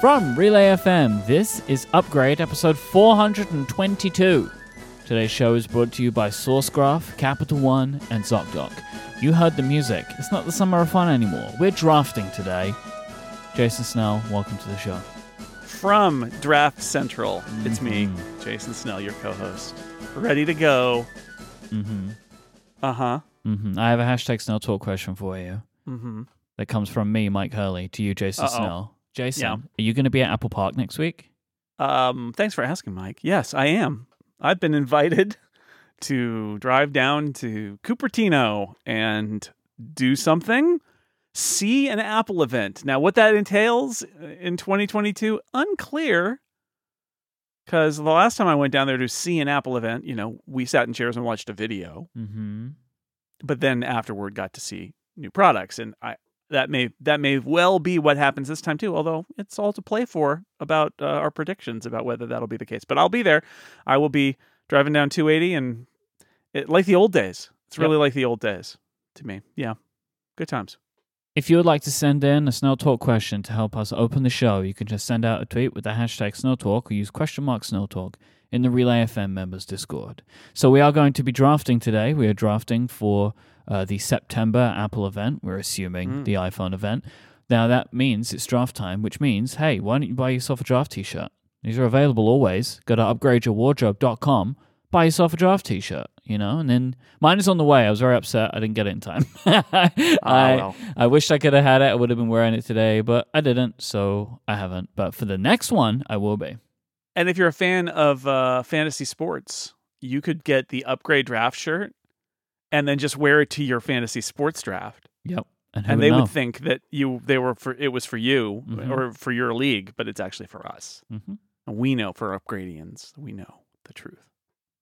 From Relay FM, this is Upgrade episode 422. Today's show is brought to you by Sourcegraph, Capital One, and ZocDoc. You heard the music. It's not the summer of fun anymore. We're drafting today. Jason Snell, welcome to the show. From Draft Central, it's me, Jason Snell, your co-host, ready to go. Mm-hmm. Uh huh. Mm-hmm. I have a hashtag Snell Talk question for you Mm-hmm. that comes from me, Myke Hurley, to you, Jason Uh-oh. Snell. Jason, Yeah. are you going to be at Apple Park next week? Um, thanks for asking, Myke. Yes, I am. I've been invited to drive down to Cupertino and do something. See an Apple event. Now, what that entails in 2022, unclear. Because the last time I went down there to see an Apple event, you know, we sat in chairs and watched a video. Mm-hmm. but then afterward got to see new products and i that may that may well be what happens this time too although it's all to play for about uh, our predictions about whether that'll be the case but i'll be there i will be driving down 280 and it, like the old days it's Yep. really like the old days to me yeah good times If you would like to send in a Snell Talk question to help us open the show, you can just send out a tweet with the hashtag Snell Talk or use question mark Snell Talk in the Relay FM members Discord. So we are going to be drafting today. We are drafting for uh, the September Apple event. We're assuming Mm. the iPhone event. Now that means it's draft time, which means hey, why don't you buy yourself a draft T-shirt? These are available always. Go to upgradeyourwardrobe.com. Buy yourself a draft T-shirt, you know, and then mine is on the way. I was very upset I didn't get it in time. I, Ah, well. I wish I could have had it. I would have been wearing it today, but I didn't, so I haven't. But for the next one, I will be. and if you're a fan of uh, fantasy sports you could get the upgrade draft shirt and then just wear it to your fantasy sports draft Yep. And, and would they know? would think that you they were for it was for you Mhm. or for your league, but it's actually for us. Mhm. And we know for upgradians, we know the truth.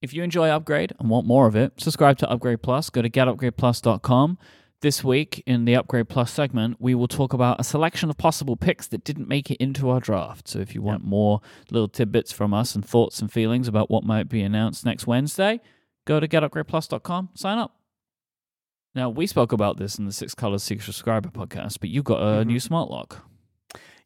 If you enjoy Upgrade and want more of it, subscribe to Upgrade Plus. Go to getupgradeplus.com. This week, in the Upgrade Plus segment, we will talk about a selection of possible picks that didn't make it into our draft. So if you want more little tidbits from us and thoughts and feelings about what might be announced next Wednesday, go to getupgradeplus.com, sign up. Now, we spoke about this in the Six Colors Secret Subscriber podcast, but you got a Mhm. new smart lock.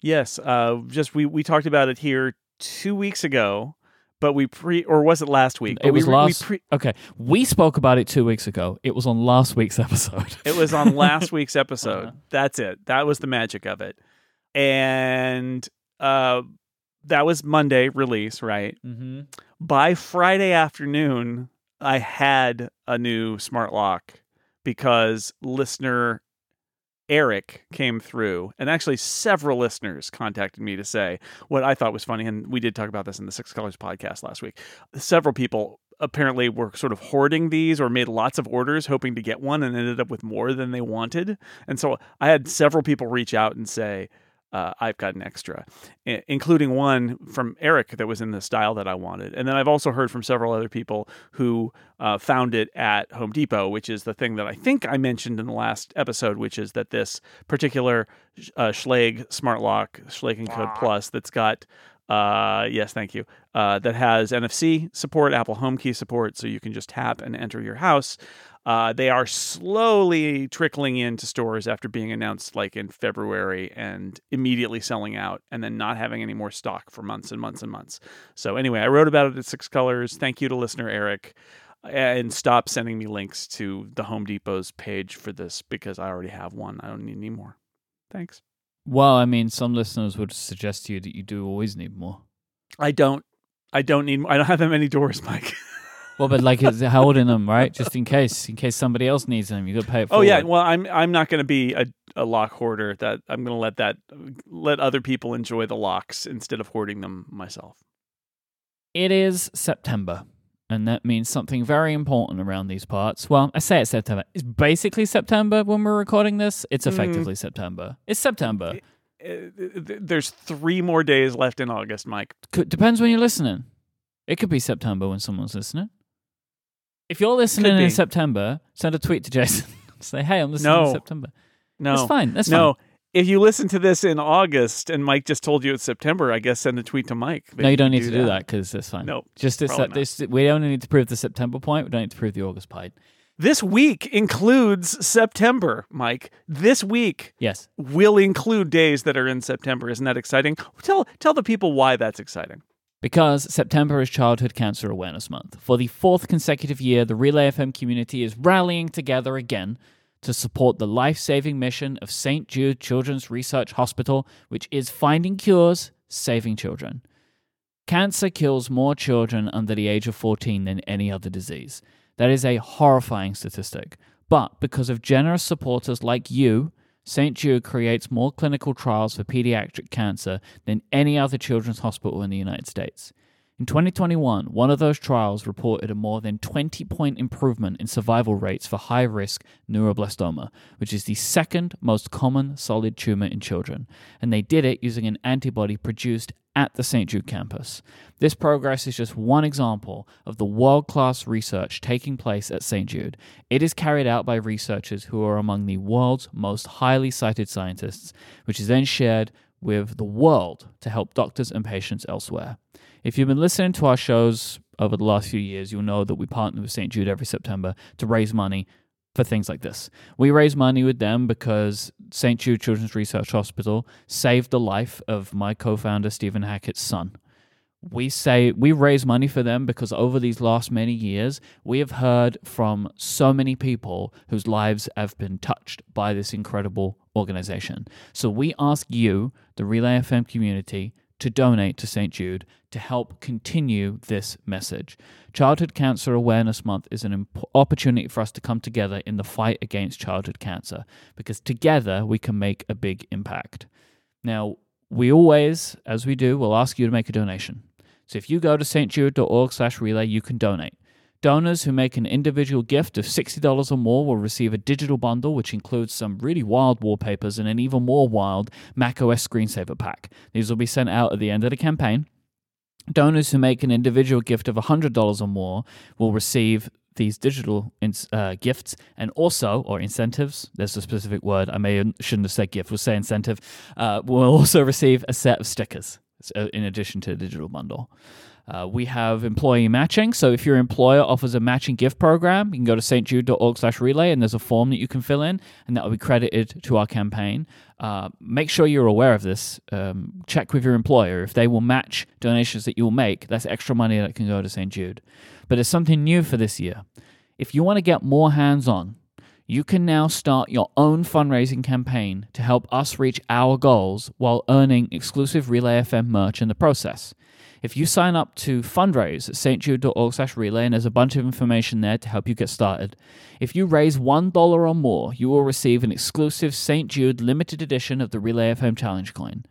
Yes, uh, just we we talked about it here two weeks ago, but we pre or was it last week? It But was we last. pre- okay, we spoke about it two weeks ago. It was on last week's episode. it was on last week's episode. Uh-huh. That's it. That was the magic of it. And uh, that was Monday release, right? mm-hmm. by Friday afternoon, I had a new smart lock because listener Eric came through, and actually several listeners contacted me to say what I thought was funny, and we did talk about this in the Six Colors podcast last week. Several people apparently were sort of hoarding these or made lots of orders hoping to get one and ended up with more than they wanted. And so I had several people reach out and say, uh, I've got an extra, i- including one from Eric that was in the style that I wanted. And then I've also heard from several other people who uh, found it at Home Depot, which is the thing that I think I mentioned in the last episode, which is that this particular uh, Schlage Smart Lock, Schlage Encode Plus, that's got uh, yes, thank you. Uh, that has NFC support, Apple Home Key support, so you can just tap and enter your house. Uh, they are slowly trickling into stores after being announced like in February and immediately selling out and then not having any more stock for months and months and months. So, anyway, I wrote about it at Six Colors. Thank you to listener Eric. And stop sending me links to the Home Depot's page for this because I already have one. I don't need any more. Thanks. Well, I mean, some listeners would suggest to you that you do always need more. I don't. I don't need. I don't have that many doors, Myke. Well, but like it's holding them, right? Just in case, in case somebody else needs them, you got to pay it Oh yeah, well I'm I'm not going to be a, a lock hoarder. That I'm going to let that let other people enjoy the locks instead of hoarding them myself. It is September, and that means something very important around these parts. Well, I say it's September. It's basically September when we're recording this. It's Mm. effectively September. It's September. Uh, th- th- There's three more days left in August, Myke. Could, depends when you're listening. It could be September when someone's listening. If you're listening in September, send a tweet to Jason. Say, hey, I'm listening in September. No, That's fine. That's no. fine. If you listen to this in August and Myke just told you it's September, I guess send a tweet to Myke. No, you don't need to do that because that's fine. No, just this, uh, this. We only need to prove the September point. We don't need to prove the August point. This week includes September, Myke. This week Yes. will include days that are in September. Isn't that exciting? Tell tell the people why that's exciting. Because September is Childhood Cancer Awareness Month. For the fourth consecutive year, the Relay FM community is rallying together again to support the life saving mission of St. Jude Children's Research Hospital, which is finding cures, saving children. Cancer kills more children under the age of 14 than any other disease. That is a horrifying statistic. But because of generous supporters like you, St. Jude creates more clinical trials for pediatric cancer than any other children's hospital in the United States. In 2021, one of those trials reported a more than 20 point improvement in survival rates for high risk neuroblastoma, which is the second most common solid tumor in children. And they did it using an antibody produced at the St. Jude campus. This progress is just one example of the world class research taking place at St. Jude. It is carried out by researchers who are among the world's most highly cited scientists, which is then shared with the world to help doctors and patients elsewhere. If you've been listening to our shows over the last few years, you'll know that we partner with St. Jude every September to raise money for things like this. We raise money with them because St. Jude Children's Research Hospital saved the life of my co-founder Stephen Hackett's son. We say we raise money for them because over these last many years, we have heard from so many people whose lives have been touched by this incredible organization. So we ask you, the Relay FM community, to donate to St. Jude to help continue this message. Childhood Cancer Awareness Month is an imp- opportunity for us to come together in the fight against childhood cancer because together we can make a big impact. Now, we always, as we do, will ask you to make a donation. So if you go to stjude.org slash relay, you can donate. Donors who make an individual gift of $60 or more will receive a digital bundle, which includes some really wild wallpapers and an even more wild macOS screensaver pack. These will be sent out at the end of the campaign. Donors who make an individual gift of $100 or more will receive these digital uh, gifts and also, or incentives, there's a specific word, I may shouldn't have said gift, we'll say incentive, uh, will also receive a set of stickers uh, in addition to the digital bundle. Uh, we have employee matching. So if your employer offers a matching gift program, you can go to stjude.org slash relay and there's a form that you can fill in and that will be credited to our campaign. Uh, make sure you're aware of this. Um, check with your employer. If they will match donations that you'll make, that's extra money that can go to St. Jude. But it's something new for this year. If you want to get more hands on, you can now start your own fundraising campaign to help us reach our goals while earning exclusive Relay FM merch in the process. If you sign up to fundraise at stjude.org slash relay, and there's a bunch of information there to help you get started. If you raise $1 or more, you will receive an exclusive St. Jude limited edition of the Relay of FM Challenge coin.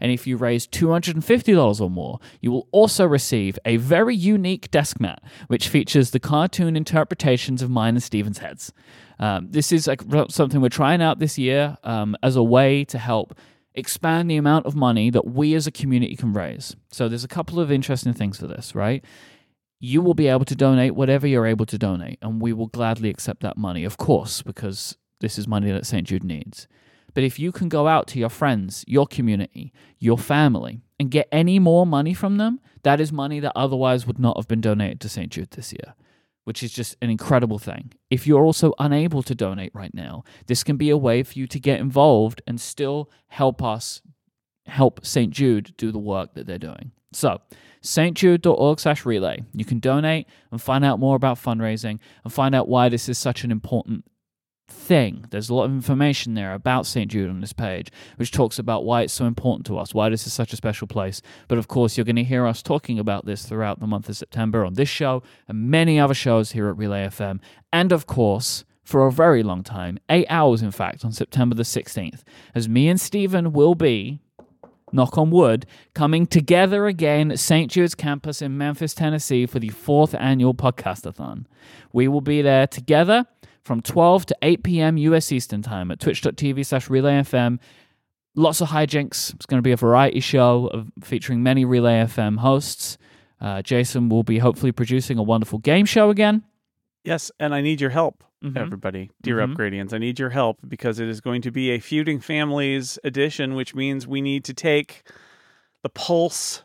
And if you raise $250 or more, you will also receive a very unique desk mat, which features the cartoon interpretations of mine and Stephen's heads. Um, this is like something we're trying out this year um, as a way to help expand the amount of money that we as a community can raise. So there's a couple of interesting things for this, right? You will be able to donate whatever you're able to donate, and we will gladly accept that money, of course, because this is money that St. Jude needs. But if you can go out to your friends, your community, your family, and get any more money from them, that is money that otherwise would not have been donated to St. Jude this year which is just an incredible thing. If you're also unable to donate right now, this can be a way for you to get involved and still help us help St. Jude do the work that they're doing. So, stjude.org slash relay. You can donate and find out more about fundraising and find out why this is such an important thing. There's a lot of information there about St. Jude on this page, which talks about why it's so important to us, why this is such a special place. But of course, you're going to hear us talking about this throughout the month of September on this show and many other shows here at Relay FM. And of course, for a very long time, eight hours in fact, on September the 16th, as me and Stephen will be knock on wood, coming together again at St. Jude's campus in Memphis, Tennessee for the fourth annual podcastathon. We will be there together from 12 to 8 p.m. US Eastern Time at twitch.tv slash relayfm. Lots of hijinks. It's going to be a variety show of, featuring many Relay FM hosts. Uh, Jason will be hopefully producing a wonderful game show again. Yes, and I need your help, Mhm. everybody, dear Mhm. Upgradians. I need your help because it is going to be a Feuding Families edition, which means we need to take the pulse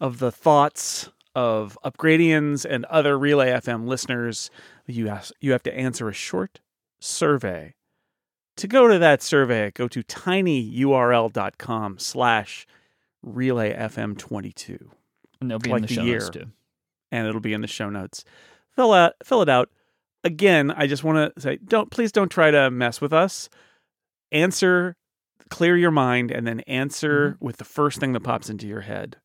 of the thoughts of Upgradians and other Relay FM listeners, you have, you have to answer a short survey. To go to that survey, go to tinyurl.com slash relayfm22 And they'll be Like in the the show notes too. and it'll be in the show notes. Fill out fill it out. Again, I just want to say don't please don't try to mess with us. Answer clear your mind and then answer mm-hmm. with the first thing that pops into your head.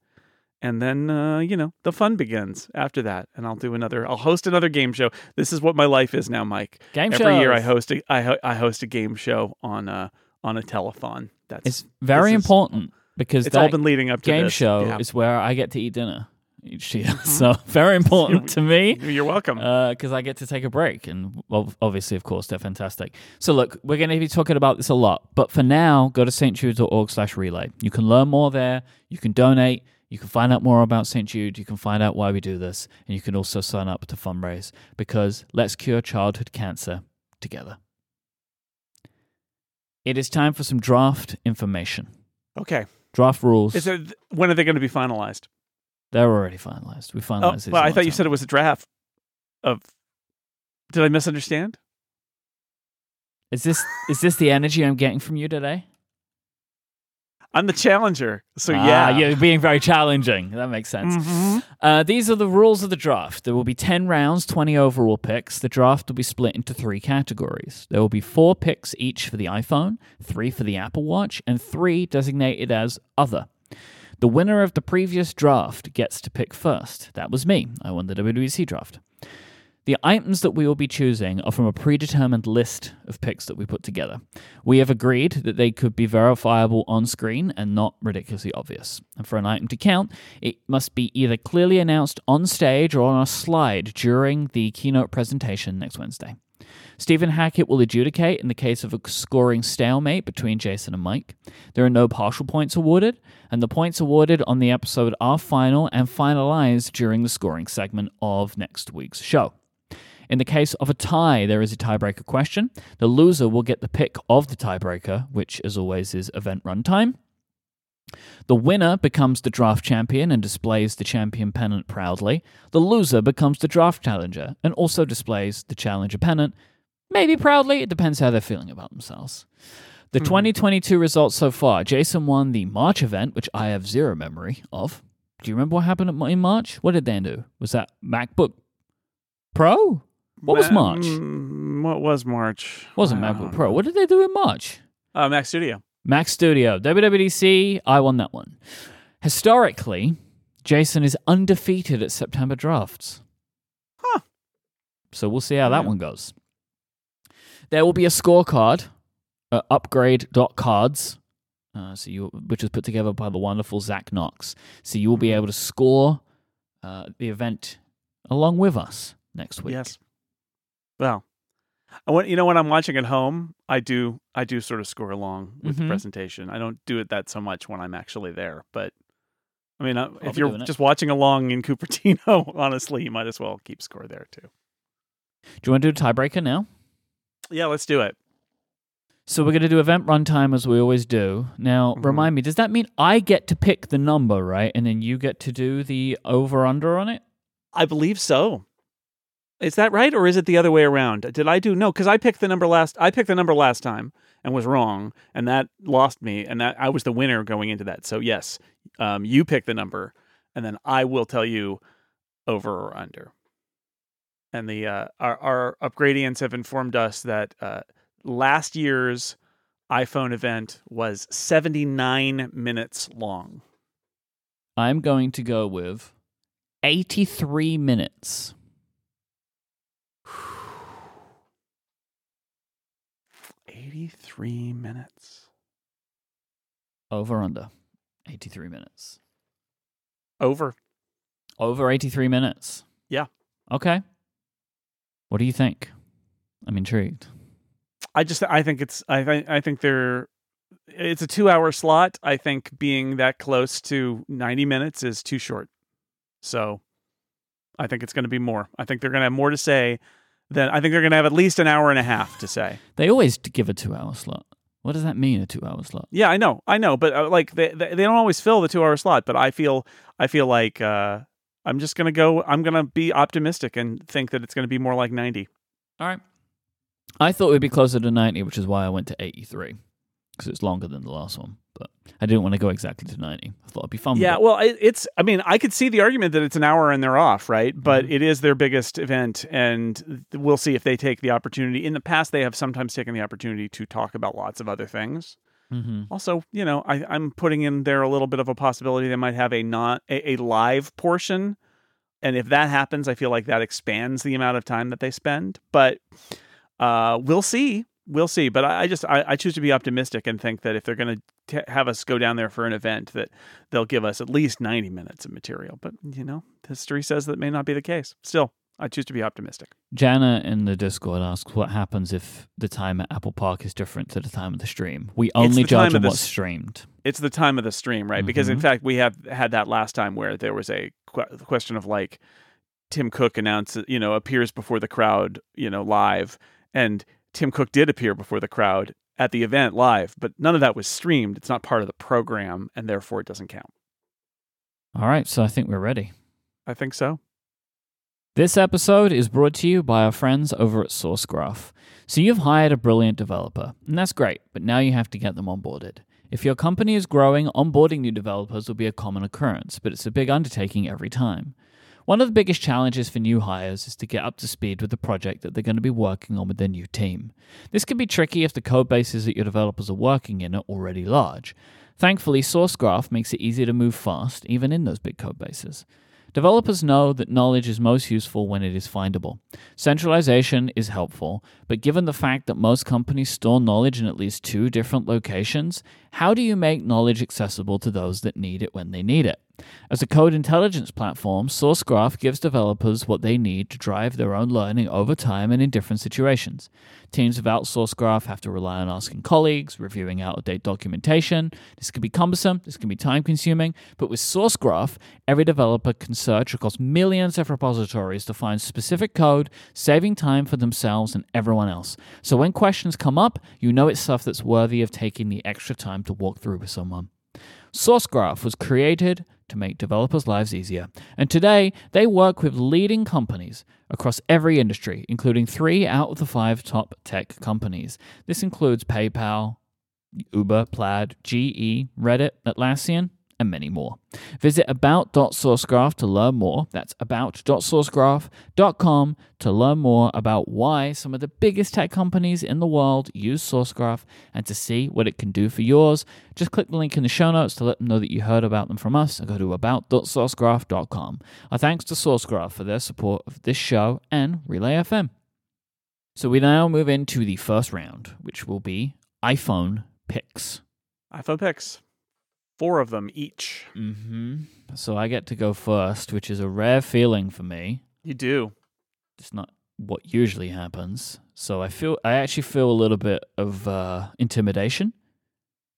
And then uh, you know, the fun begins after that. And I'll do another I'll host another game show. This is what my life is now, Myke. Game show. Every year I host a I, ho- I host a game show on uh on a telethon. That's It's very this is- important because it's all been leading up to game this. show Yeah. is where I get to eat dinner each year. So very important to me. You're welcome. because I get to take a break. And well, obviously, of course, they're fantastic. So look, we're going to be talking about this a lot. But for now, go to stjude.org slash relay. You can learn more there. You can donate. You can find out more about St. Jude. You can find out why we do this. And you can also sign up to fundraise because let's cure childhood cancer together. It is time for some draft information. okay. Draft rules. Is it when are they going to be finalized? They're already finalized. We finalized Oh, well, I thought you said it was a draft of. Did I misunderstand? Is this is this the energy I'm getting from you today? I'm the challenger, so Ah, yeah. you're being very challenging. That makes sense. Mhm. Uh, these are the rules of the draft. There will be 10 rounds, 20 overall picks. The draft will be split into three categories. There will be four picks each for the iPhone, three for the Apple Watch, and three designated as other. The winner of the previous draft gets to pick first. That was me. I won the WWDC draft. The items that we will be choosing are from a predetermined list of picks that we put together. We have agreed that they could be verifiable on screen and not ridiculously obvious. And for an item to count, it must be either clearly announced on stage or on a slide during the keynote presentation next Wednesday. Stephen Hackett will adjudicate in the case of a scoring stalemate between Jason and Myke. There are no partial points awarded, and the points awarded on the episode are final and finalized during the scoring segment of next week's show. In the case of a tie, there is a tiebreaker question. The loser will get the pick of the tiebreaker, which, as always, is event runtime. The winner becomes the draft champion and displays the champion pennant proudly. The loser becomes the draft challenger and also displays the challenger pennant, maybe proudly. It depends how they're feeling about themselves. The hmm. 2022 results so far Jason won the March event, which I have zero memory of. Do you remember what happened in March? What did they do? Was that MacBook Pro? What was Ma- March? mm, What was March? Wasn't I MacBook don't Pro. What did they do in March? Uh, Mac Studio. Mac Studio, WWDC, I won that one. Historically, Jason is undefeated at September drafts. Huh. So we'll see how that one goes. There will be a scorecard at upgrade.cards, uh, so you, which was put together by the wonderful Zach Knox. So you will be Mhm. able to score uh, the event along with us next week. Yes. Well, I want you know when I'm watching at home, I do I do sort of score along with Mhm. the presentation. I don't do it that so much when I'm actually there, but I mean, uh, I'll if you're it. just watching along in Cupertino, honestly, you might as well keep score there too. Do you want to do a tiebreaker now? Yeah, let's do it. So we're going to do event runtime as we always do. Now, Mhm. remind me, does that mean I get to pick the number, right? And then you get to do the over under on it? I believe so. Is that right, or is it the other way around? Did I do no? Because I picked the number last. I picked the number last time and was wrong, and that lost me, and that I was the winner going into that. So yes, um, you pick the number, and then I will tell you over or under. And the uh, our our upgradians have informed us that uh, last year's iPhone event was seventy nine minutes long. I'm going to go with 83 minutes. Eighty three minutes. Over under 83 minutes. Over. Over 83 minutes. Yeah. Okay. What do you think? I'm intrigued. I just I think it's I think I think they're it's a two hour slot. I think being that close to ninety minutes is too short. So I think it's going to be more. I think they're going to have more to say than I think they're going to have at least an hour and a half to say. They always give a two hour slot. What does that mean, a two hour slot? Yeah, I know, I know, but uh, like they, they they don't always fill the two hour slot. But I feel I feel like uh I'm just gonna go. I'm gonna be optimistic and think that it's gonna be more like 90. All right. I thought it would be closer to 90, which is why I went to 83 because it's longer than the last one. But I didn't want to go exactly to 90. I thought it'd be fun. Yeah, well, it's. I mean, I could see the argument that it's an hour and they're off, right? But Mhm. it is their biggest event, and we'll see if they take the opportunity. In the past, they have sometimes taken the opportunity to talk about lots of other things. Mhm. Also, you know, I, I'm putting in there a little bit of a possibility they might have a not a, a live portion, and if that happens, I feel like that expands the amount of time that they spend. But uh, we'll see, we'll see. But I, I just I, I choose to be optimistic and think that if they're going to have us go down there for an event, that they'll give us at least 90 minutes of material. But you know, history says that may not be the case. Still, I choose to be optimistic. Jana in the Discord asks what happens if the time at Apple Park is different to the time of the stream. We only judge on what's streamed. it's the time of the stream, right? Because in Mhm. fact, we have had that last time where there was a que- question of like Tim Cook announces, you know, appears before the crowd, you know, live, and Tim Cook did appear before the crowd at the event live, but none of that was streamed. It's not part of the program, and therefore it doesn't count. All right, so I think we're ready. I think so. This episode is brought to you by our friends over at SourceGraph. So you've hired a brilliant developer, and that's great, but now you have to get them onboarded. If your company is growing, onboarding new developers will be a common occurrence, but it's a big undertaking every time. One of the biggest challenges for new hires is to get up to speed with the project that they're going to be working on with their new team. This can be tricky if the code bases that your developers are working in are already large. Thankfully, SourceGraph makes it easy to move fast, even in those big code bases. Developers know that knowledge is most useful when it is findable. Centralization is helpful, but given the fact that most companies store knowledge in at least two different locations, how do you make knowledge accessible to those that need it when they need it? As a code intelligence platform, SourceGraph gives developers what they need to drive their own learning over time and in different situations. Teams without SourceGraph have to rely on asking colleagues, reviewing out of date documentation. This can be cumbersome, this can be time consuming, but with SourceGraph, every developer can search across millions of repositories to find specific code, saving time for themselves and everyone else. So when questions come up, you know it's stuff that's worthy of taking the extra time to walk through with someone. SourceGraph was created to make developers' lives easier, and today they work with leading companies across every industry, including three out of the five top tech companies. This includes PayPal, Uber, Plaid, GE, Reddit, Atlassian, and many more. Visit about.sourcegraph to learn more. That's about.sourcegraph.com to learn more about why some of the biggest tech companies in the world use SourceGraph and to see what it can do for yours. Just click the link in the show notes to let them know that you heard about them from us and go to about.sourcegraph.com. Our thanks to SourceGraph for their support of this show and Relay FM. So we now move into the first round, which will be iPhone picks. iPhone picks, four of them each. Mm-hmm. So I get to go first, which is a rare feeling for me. You do. It's not what usually happens. So I feel I actually feel a little bit of uh, intimidation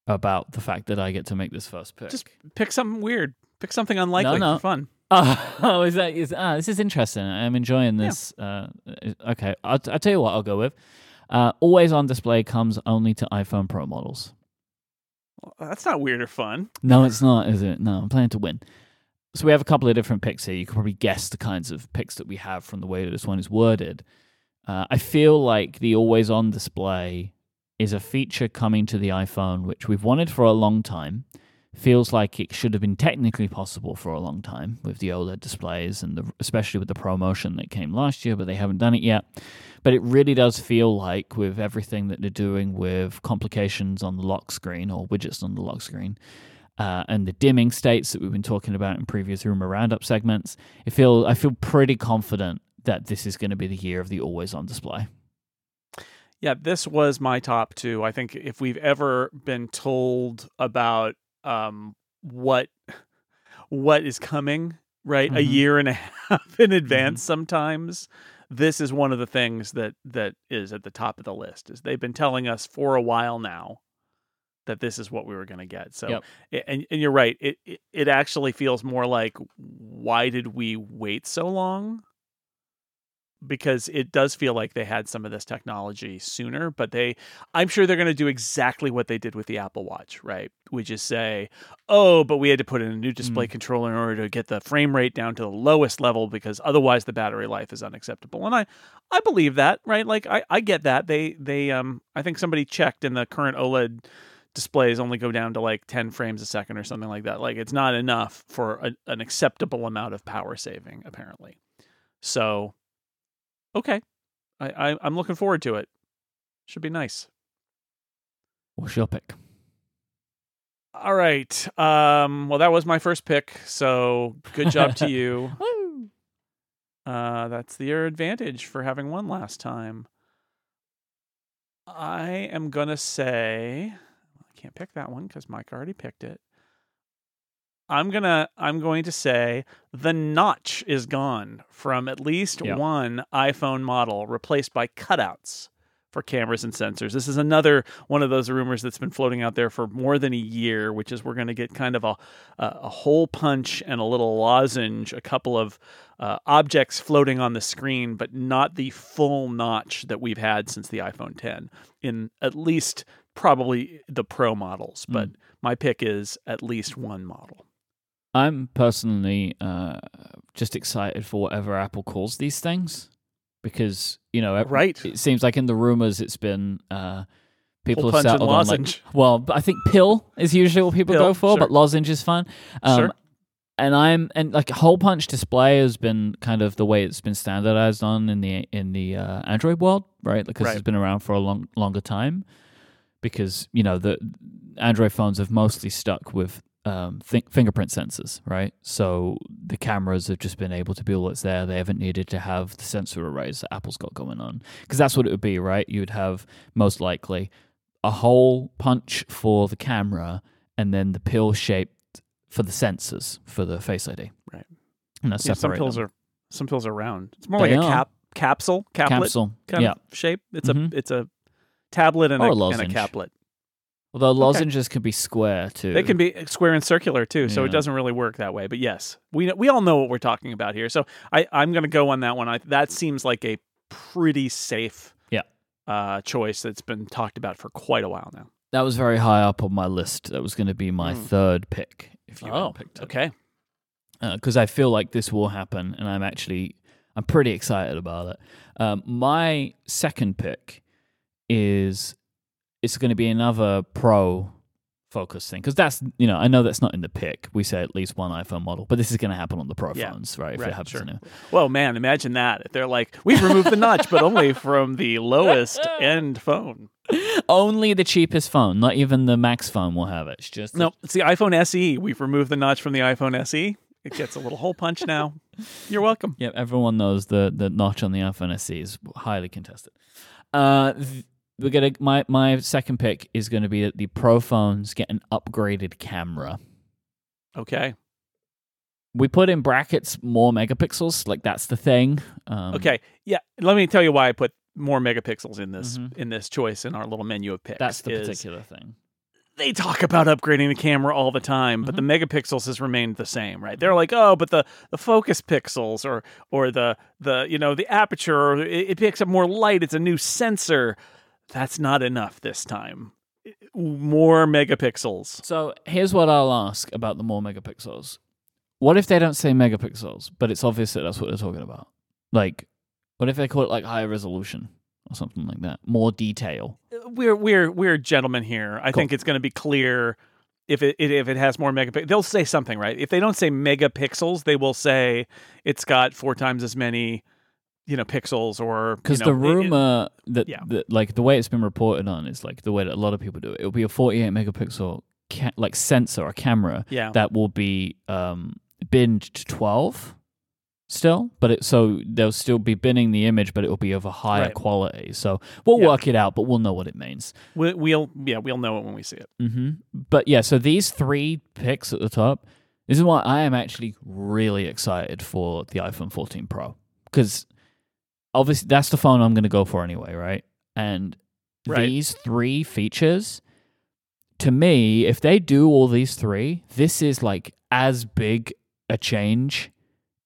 about the fact that I get to make this first pick. Just pick something weird. Pick something unlikely no. for fun. oh, is that is ah, this is interesting. I'm enjoying this. Uh, okay, I'll, I'll tell you what I'll go with. Uh, always on display comes only to iPhone Pro models. That's not weird or fun. No, it's not, is it? No, I'm planning to win. So we have a couple of different picks here. You can probably guess the kinds of picks that we have from the way that this one is worded. Uh, I feel like the always on display is a feature coming to the iPhone, which we've wanted for a long time. Feels like it should have been technically possible for a long time with the OLED displays and the, especially with the promotion that came last year, but they haven't done it yet. But it really does feel like with everything that they're doing with complications on the lock screen or widgets on the lock screen, uh, and the dimming states that we've been talking about in previous rumor roundup segments, I feel I feel pretty confident that this is going to be the year of the always on display. Yeah, this was my top two. I think if we've ever been told about um, what what is coming, right, a Mhm. year and a half in advance, sometimes this is one of the things that that is at the top of the list. Is they've been telling us for a while now that this is what we were going to get. So, Yep. and and you're right. It, it it actually feels more like why did we wait so long? Because it does feel like they had some of this technology sooner, but they, I'm sure they're going to do exactly what they did with the Apple Watch, right? we just say, oh, but we had to put in a new display Mm. controller in order to get the frame rate down to the lowest level because otherwise the battery life is unacceptable. And I, I believe that, right? Like I, I get that. They, they, um, I think somebody checked in the current OLED displays only go down to like 10 frames a second or something like that. Like it's not enough for a, an acceptable amount of power saving, apparently. So, okay, I, I I'm looking forward to it. Should be nice. What's your pick? All right. Um. Well, that was my first pick. So good job to you. Uh, that's the your advantage for having won last time. I am gonna say I can't pick that one because Myke already picked it. I'm gonna I'm going to say the notch is gone from at least Yeah. one iPhone model, replaced by cutouts for cameras and sensors. This is another one of those rumors that's been floating out there for more than a year, which is we're going to get kind of a a, a hole punch and a little lozenge, a couple of uh, objects floating on the screen, but not the full notch that we've had since the iPhone 10 in at least probably the Pro models. But my pick is at least one model. I'm personally uh, just excited for whatever Apple calls these things because you know it, Right. it seems like in the rumors it's been uh, people Hole have settled on like well I think pill is usually what people Pill, go for sure. but lozenge is fun um, Sure. and I'm and like hole punch display has been kind of the way it's been standardized on in the in the uh, Android world right because Right. it's been around for a long longer time because you know the Android phones have mostly stuck with um, thi- fingerprint sensors, right? So the cameras have just been able to be all that's there. They haven't needed to have the sensor arrays that Apple's got going on because that's what it would be, right? You would have most likely a hole punch for the camera and then the pill shaped for the sensors for the Face ID. Right. And that's Yeah, some pills them. are some pills are round. It's more They like a cap capsule, caplet capsule. kind yeah. of shape. It's Mhm. a it's a tablet and, Or a, a and a caplet. Although lozenges can be square too. They can be square and circular too, so it doesn't really work that way. But yes, we we all know what we're talking about here. So I I'm going to go on that one. I, that seems like a pretty safe Yeah. uh, choice that's been talked about for quite a while now. That was very high up on my list. That was going to be my Mm. third pick if you hadn't picked it. okay. because I feel like this will happen, and I'm actually I'm pretty excited about it. Um, my second pick is it's going to be another pro focus thing because that's you know I know that's not in the pick. We say at least one iPhone model, but this is going to happen on the pro Yeah, phones, right? If right, it happens sure. new. Well, man, imagine that. If they're like, we've removed the notch, but only from the lowest end phone. Only the cheapest phone, not even the Max phone, will have it. It's just No, it's the iPhone SE. We've removed the notch from the iPhone SE. It gets a little hole punch now. You're welcome. Yep, everyone knows the the notch on the iPhone SE is highly contested. Uh, th- we're gonna my my second pick is going to be that the Pro phones get an upgraded camera. Okay. We put in brackets more megapixels, like that's the thing. Um, Okay. Yeah. Let me tell you why I put more megapixels in this Mhm. in this choice in our little menu of picks. that's the particular thing. They talk about upgrading the camera all the time, but the Mm-hmm. megapixels has remained the same, right? They're like, oh, but the, the focus pixels or or the the you know the aperture or it, it picks up more light. It's a new sensor. That's not enough this time. More megapixels. So here's what I'll ask about the more megapixels. What if they don't say megapixels, but it's obvious that that's what they're talking about? Like, what if they call it like higher resolution or something like that, more detail? Uh, we're we're we're gentlemen here. I Cool. think it's going to be clear if it if it has more megapixels. They'll say something, right? If they don't say megapixels, they will say it's got four times as many, you know, pixels or Because you know, the it- it- rumor that, yeah. that, like, the way it's been reported on is like the way that a lot of people do it. It'll be a 48 megapixel ca- like sensor or camera yeah, that will be um binned to 12 still, but it so they'll still be binning the image, but it will be of a higher Right. quality. So we'll Yeah. work it out, but we'll know what it means. we, we'll yeah we'll know it when we see it. Mm-hmm. But yeah, so these three picks at the top, this is why I am actually really excited for the iPhone 14 Pro because obviously that's the phone I'm going to go for anyway, right? And Right. these three features, to me, if they do all these three, this is like as big a change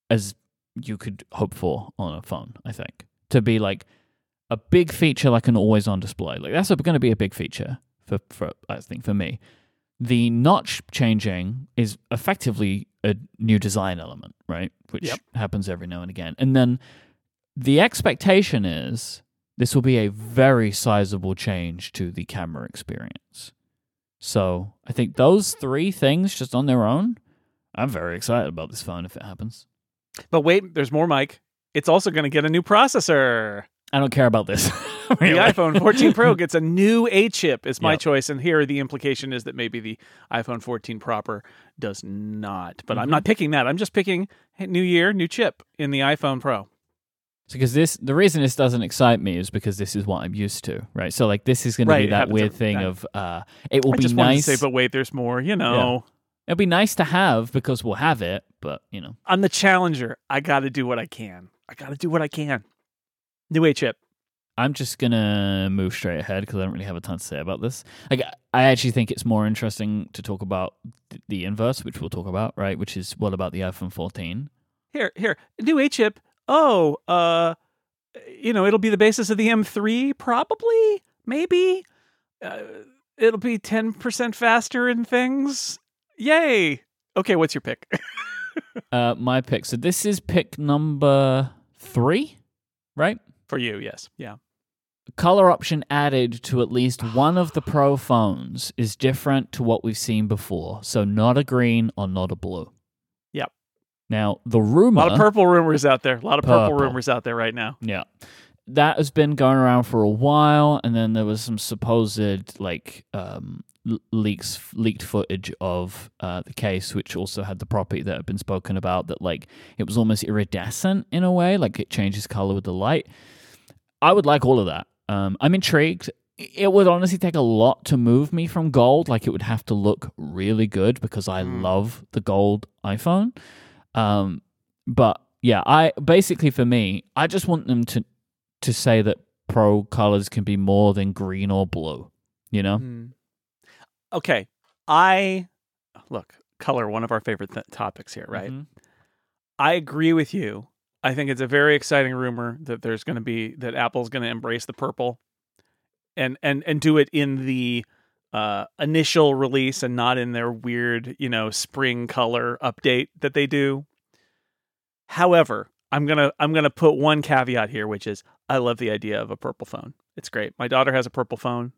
as you could hope for on a phone. I think to be like a big feature, like an always on display. Like that's going to be a big feature for, for I think for me. The notch changing is effectively a new design element, right? Which Yep. happens every now and again. And then the expectation is this will be a very sizable change to the camera experience. So I think those three things just on their own, I'm very excited about this phone if it happens. But wait, there's more, Mike. It's also going to get a new processor. I don't care about this. The iPhone 14 Pro gets a new A chip. Is my Yep. choice, and here the implication is that maybe the iPhone 14 proper does not. But I'm Mhm. not picking that. I'm just picking hey, new year, new chip in the iPhone Pro. Because this the reason this doesn't excite me is because this is what I'm used to, right? So like this is going Right, to be that weird thing of uh it will I be just wanted to nice. say, but wait, there's more. You know, It'll be nice to have because we'll have it, but you know. I'm the challenger. I got to do what I can. I got to do what I can. New A chip. I'm just gonna move straight ahead because I don't really have a ton to say about this. Like, I actually think it's more interesting to talk about th- the inverse, which we'll talk about, right? Which is what about the iPhone 14? Here, here, new A chip. Oh, uh, you know, it'll be the basis of the M3, probably, maybe. Uh, it'll be ten percent faster in things. Yay! Okay, what's your pick? Uh, my pick. So this is pick number three, right? For you, yes, yeah. Color option added to at least one of the Pro phones is different to what we've seen before. So not a green or not a blue. Now the rumor. A lot of purple rumors out there. A lot of purple, Purple. rumors out there right now. Yeah. That has been going around for a while, and then there was some supposed like um, leaks, leaked footage of uh, the case, which also had the property that had been spoken about that like it was almost iridescent in a way, like it changes color with the light. I would like all of that. Um, I'm intrigued. It would honestly take a lot to move me from gold. Like it would have to look really good because I Mm. love the gold iPhone. Um, but yeah, I basically for me, I just want them to to say that pro colors can be more than green or blue. You know? Hmm. Okay, I look color. One of our favorite th- topics here, right? Mhm. I agree with you. I think it's a very exciting rumor that there's going to be that Apple's going to embrace the purple, and and and do it in the uh, initial release and not in their weird, you know, spring color update that they do. However, I'm gonna I'm gonna put one caveat here, which is I love the idea of a purple phone. It's great. My daughter has a purple phone.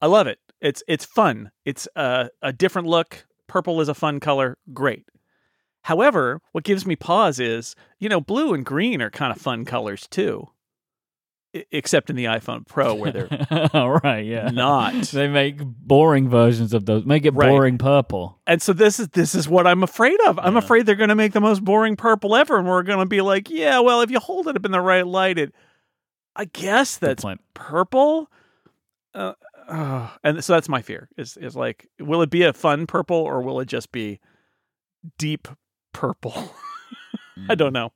I love it. It's it's fun. It's a a different look. Purple is a fun color. Great. However, what gives me pause is, you know, blue and green are kind of fun colors too. Except in the iPhone Pro where they're All right, yeah. not. They make boring versions of those. Make it Right. boring purple. And so this is this is what I'm afraid of. I'm Yeah. afraid they're going to make the most boring purple ever and we're going to be like, yeah, well, if you hold it up in the right light it I guess that's purple. Uh, uh, and so that's my fear. Is is like will it be a fun purple or will it just be deep purple? I don't know.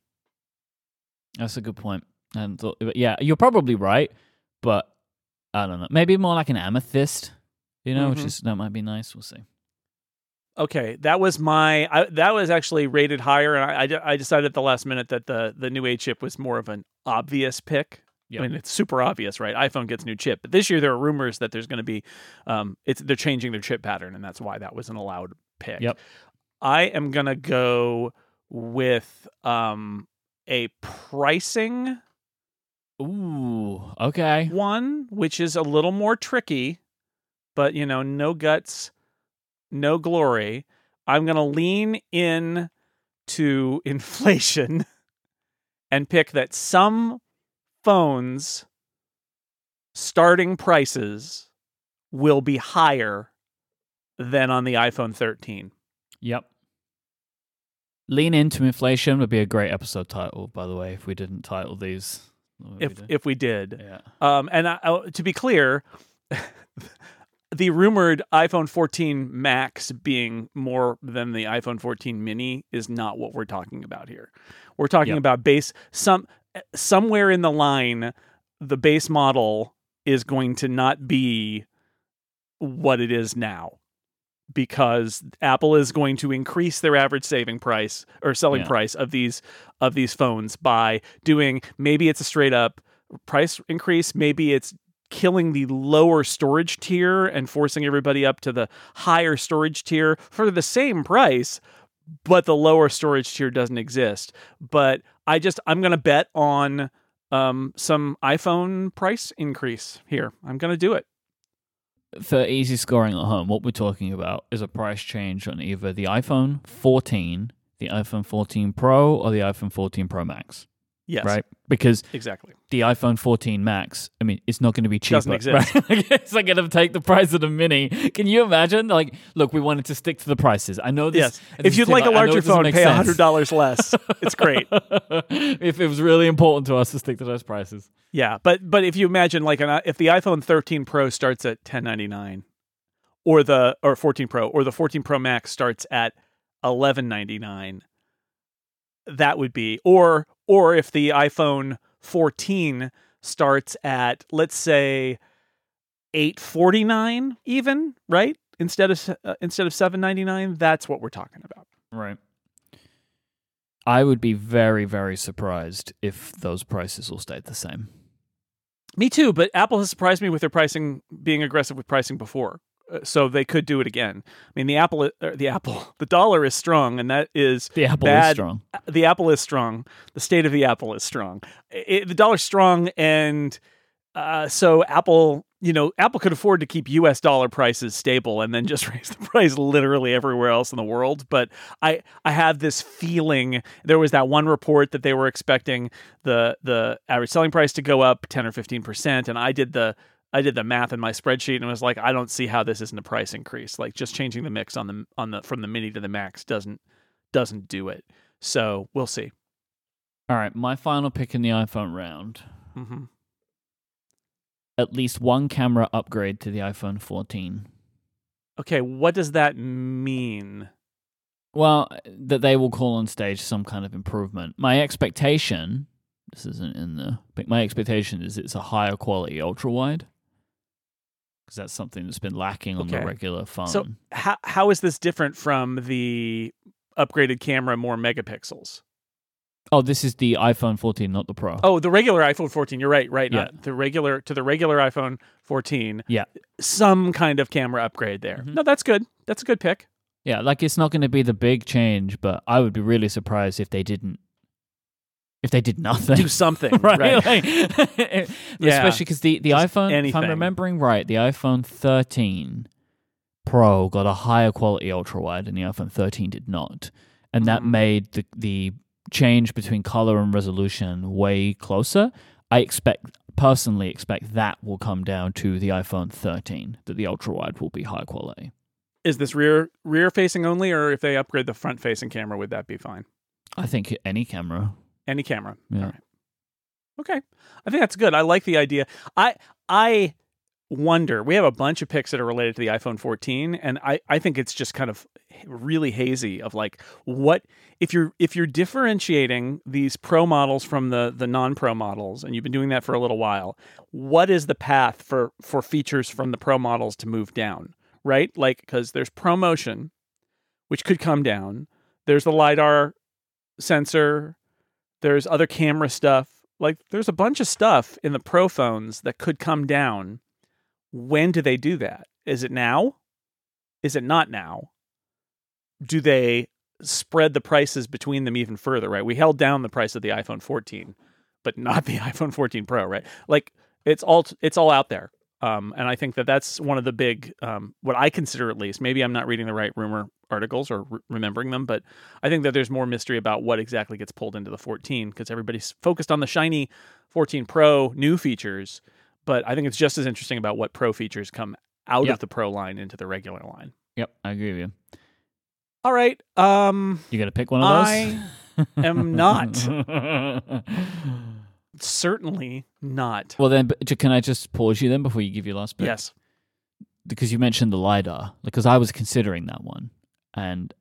That's a good point. And yeah, you're probably right, but I don't know. Maybe more like an amethyst, you know, which Mhm. is that might be nice. We'll see. Okay, that was my. I, that was actually rated higher, and I, I I decided at the last minute that the the new A chip was more of an obvious pick. Yep. I mean, it's super obvious, right? iPhone gets new chip, but this year there are rumors that there's going to be, um, it's they're changing their chip pattern, and that's why that was an allowed pick. Yep. I am gonna go with um a pricing Ooh, okay. one, which is a little more tricky, but you know, no guts, no glory. I'm going to lean in to inflation and pick that some phones starting prices will be higher than on the iPhone 13. Yep. Lean into inflation would be a great episode title, by the way. If we didn't title these, would we If if we did. yeah, Um, and I, I- to be clear, the rumored iPhone 14 Max being more than the iPhone 14 Mini is not what we're talking about here. We're talking Yep. about base some somewhere in the line, the base model is going to not be what it is now. Because Apple is going to increase their average saving price or selling Yeah. price of these of these phones by doing maybe it's a straight up price increase, maybe it's killing the lower storage tier and forcing everybody up to the higher storage tier for the same price, but the lower storage tier doesn't exist. But I just I'm going to bet on um, some iPhone price increase here. I'm going to do it. For easy scoring at home, what we're talking about is a price change on either the iPhone 14, the iPhone 14 Pro, or the iPhone 14 Pro Max. Yes, Right? Because exactly. the iPhone 14 Max, I mean, it's not going to be cheaper. Doesn't exist. Right? It's not going to take the price of the Mini. Can you imagine? Like, look, we wanted to stick to the prices. I know this. Yes. If you'd like a much. I know larger phone, pay sense. hundred dollars less. It's great. if it was really important to us to stick to those prices. Yeah, but but if you imagine like an, if the iPhone 13 Pro starts at 1099, or the or 14 Pro or the 14 Pro Max starts at 1199, that would be or or if the iPhone 14 starts at let's say 849 even right instead of uh, instead of 799 that's what we're talking about Right. I would be very, very surprised if those prices will stay the same. Me too, but Apple has surprised me with their pricing being aggressive with pricing before. Uh, So they could do it again. I mean, the Apple, uh, the Apple, the dollar is strong, and that is The Apple is strong. the Apple is strong. The state of the Apple is strong. It, the dollar's strong, and uh, so Apple, you know, Apple could afford to keep U.S. dollar prices stable and then just raise the price literally everywhere else in the world. But I, I have this feeling. There was that one report that they were expecting the the average selling price to go up ten or fifteen percent, and I did the I did the math in my spreadsheet and was like, I don't see how this isn't a price increase. Like just changing the mix on the on the from the mini to the max doesn't doesn't do it. So we'll see. All right, my final pick in the iPhone round. hmm At least one camera upgrade to the iPhone 14. Okay, what does that mean? Well, that they will call on stage some kind of improvement. My expectation, this isn't in the, but my expectation is it's a higher quality ultra wide. Because that's something that's been lacking on Okay. the regular phone. So how how is this different from the upgraded camera, more megapixels? oh, this is the iPhone 14, not the Pro. Oh, the regular iPhone 14. You're right, right. Yeah. Not the regular to the regular iPhone 14. Yeah. Some kind of camera upgrade there. Mhm. No, that's good. That's a good pick. Yeah, like it's not going to be the big change, but I would be really surprised if they didn't. If they did nothing, Do something, right? right? Like, Yeah. Especially because the, the Just iPhone, if. I'm remembering right, the iPhone 13 Pro got a higher quality ultra wide, and the iPhone 13 did not, and that Mhm. made the the change between color and resolution way closer. I expect personally expect that will come down to the iPhone 13 that the ultra wide will be high quality. Is this rear rear facing only, or if they upgrade the front facing camera, would that be fine? I think any camera. Any camera. Yeah. All right. Okay. I think that's good. I like the idea. I I wonder. We have a bunch of picks that are related to the iPhone 14 and I I think it's just kind of really hazy of like what if you're if you're differentiating these pro models from the the non-pro models and you've been doing that for a little while, what is the path for for features from the pro models to move down, right? Like cuz there's ProMotion which could come down. There's the lidar sensor, there's other camera stuff. Like there's a bunch of stuff in the pro phones that could come down. When do they do that? Is it now? Is it not now? Do they spread the prices between them even further, right? We held down the price of the iPhone 14, but not the iPhone 14 Pro, right? Like it's all it's all out there. Um, and I think that that's one of the big, um, what I consider at least. Maybe I'm not reading the right rumor articles or re- remembering them, but I think that there's more mystery about what exactly gets pulled into the 14 because everybody's focused on the shiny 14 Pro new features, but I think it's just as interesting about what Pro features come out Yep. of the Pro line into the regular line. Yep, I agree with you. All right, um, You got to pick one of those. I am not. certainly not. well, then, but can I just pause you then before you give your last pick? Yes. because you mentioned the lidar because i was considering that one and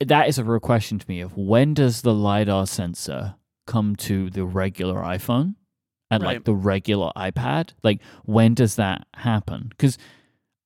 that is a real question to me of when does the lidar sensor come to the regular iphone and like the regular ipad like when does that happen because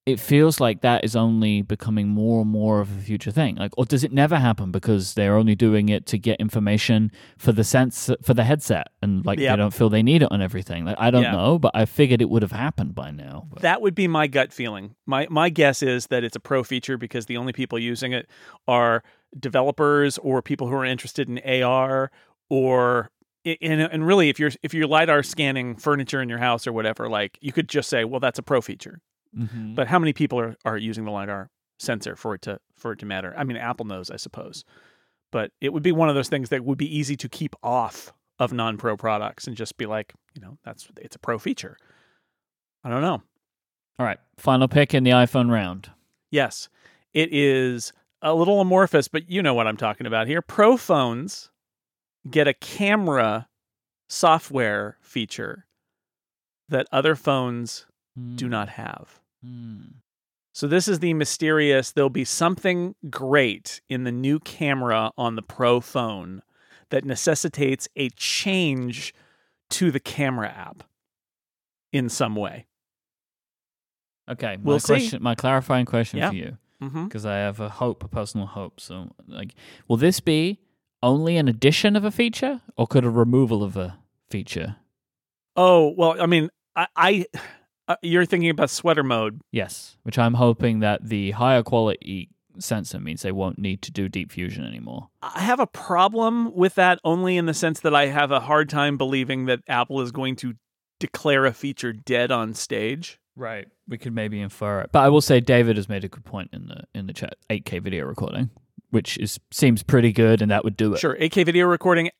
it feels like that is only becoming more and more of a future thing. Like, or does it never happen because they're only doing it to get information for the sense for the headset, and like Yep. they don't feel they need it on everything? Like, I don't Yeah. know, but I figured it would have happened by now. But- That would be my gut feeling. My my guess is that it's a pro feature because the only people using it are developers or people who are interested in AR or and, and really if you're if you're lidar scanning furniture in your house or whatever like you could just say well that's a pro feature Mhm. but how many people are, are using the lidar sensor for it to for it to matter i mean apple knows i suppose but it would be one of those things that would be easy to keep off of non-pro products and just be like you know that's it's a pro feature i don't know All right, final pick in the iPhone round. Yes, it is a little amorphous, but you know what I'm talking about here. Pro phones get a camera software feature that other phones do not have. Mm. So this is the mysterious there'll be something great in the new camera on the Pro phone that necessitates a change to the camera app in some way. Okay, my We'll see. question, my clarifying question Yeah. for you, because I have a hope, a personal hope. So, like, will this be only an addition of a feature, or could a removal of a feature? Oh, well, I mean, I, I uh, you're thinking about sweater mode. Yes, which I'm hoping that the higher quality sensor means they won't need to do deep fusion anymore. I have a problem with that only in the sense that I have a hard time believing that Apple is going to declare a feature dead on stage. Right. We could maybe infer it. But I will say David has made a good point in the in the chat. 8K video recording, which is seems pretty good and that would do it. Sure, 8K video recording,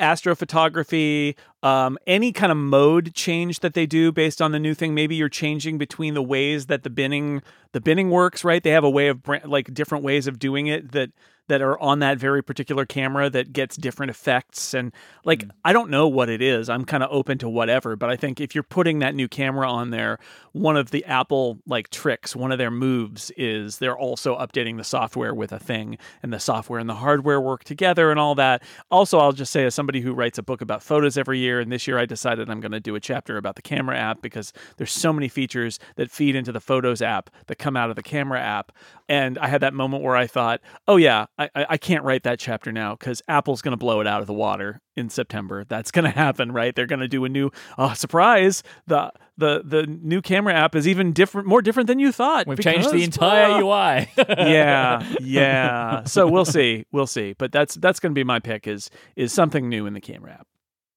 astrophotography, um, any kind of mode change that they do based on the new thing. Maybe you're changing between the ways that the binning the binning works. Right? They have a way of like different ways of doing it that that are on that very particular camera that gets different effects and like mm. I don't know what it is. I'm kind of open to whatever, but I think if you're putting that new camera on there, one of the Apple like tricks, one of their moves is they're also updating the software with a thing and the software and the hardware work together and all that. Also, I'll just say as somebody who writes a book about photos every year and this year I decided I'm going to do a chapter about the camera app because there's so many features that feed into the photos app that come out of the camera app and I had that moment where I thought, "Oh yeah, I, I can't write that chapter now because Apple's going to blow it out of the water in September. That's going to happen, right? They're going to do a new oh, surprise. The the the new camera app is even different, more different than you thought. We've changed the entire Ah. UI. yeah, yeah. So we'll see, we'll see. But that's that's going to be my pick is is something new in the camera app.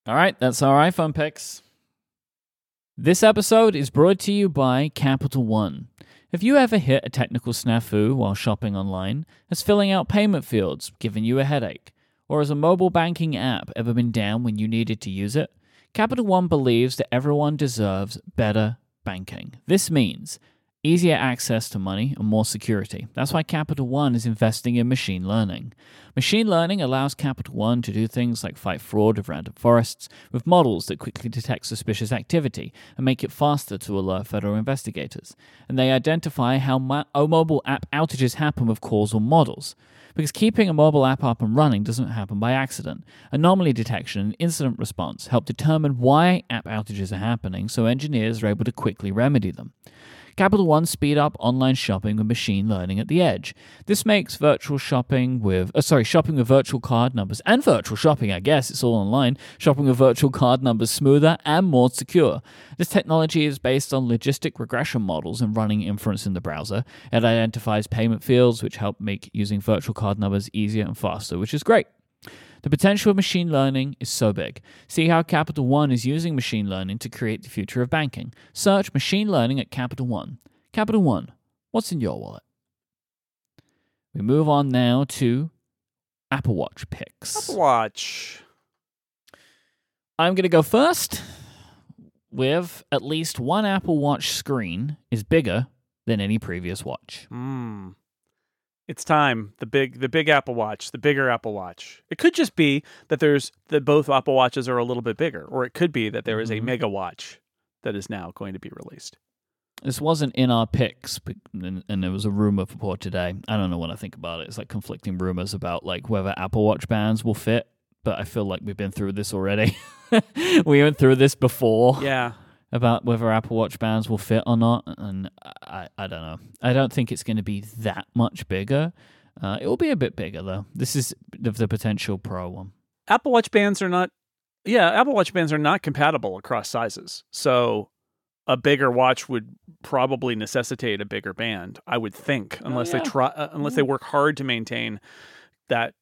All right, that's our iPhone picks. This episode is brought to you by Capital One. Have you ever hit a technical snafu while shopping online? Has filling out payment fields given you a headache? Or has a mobile banking app ever been down when you needed to use it? Capital One believes that everyone deserves better banking. This means easier access to money and more security. That's why Capital One is investing in machine learning. Machine learning allows Capital One to do things like fight fraud with random forests with models that quickly detect suspicious activity and make it faster to alert federal investigators. And they identify how mo- oh, mobile app outages happen with causal models. Because keeping a mobile app up and running doesn't happen by accident. Anomaly detection and incident response help determine why app outages are happening so engineers are able to quickly remedy them. Capital One speed up online shopping with machine learning at the edge. This makes virtual shopping with, uh, sorry, shopping with virtual card numbers and virtual shopping, I guess it's all online, shopping with virtual card numbers smoother and more secure. This technology is based on logistic regression models and running inference in the browser. It identifies payment fields, which help make using virtual card numbers easier and faster, which is great. The potential of machine learning is so big. See how Capital One is using machine learning to create the future of banking. Search machine learning at Capital One. Capital One, what's in your wallet? We move on now to Apple Watch picks. Apple Watch. I'm going to go first with at least one Apple Watch screen is bigger than any previous watch. Hmm. It's time. The big the big Apple Watch, the bigger Apple Watch. It could just be that there's that both Apple Watches are a little bit bigger, or it could be that there is a Mhm. mega watch that is now going to be released. This wasn't in our picks, but- and, and there was a rumor for today. I don't know what I think about it. It's like conflicting rumors about like whether Apple Watch bands will fit, but I feel like we've been through this already. we went through this before. Yeah. About whether Apple Watch bands will fit or not, and I, I don't know. I don't think it's going to be that much bigger. Uh, it will be a bit bigger though. This is the, the potential Pro one. Apple Watch bands are not. Yeah, Apple Watch bands are not compatible across sizes. So a bigger watch would probably necessitate a bigger band. I would think, unless yeah. they try, uh, unless Yeah. they work hard to maintain that.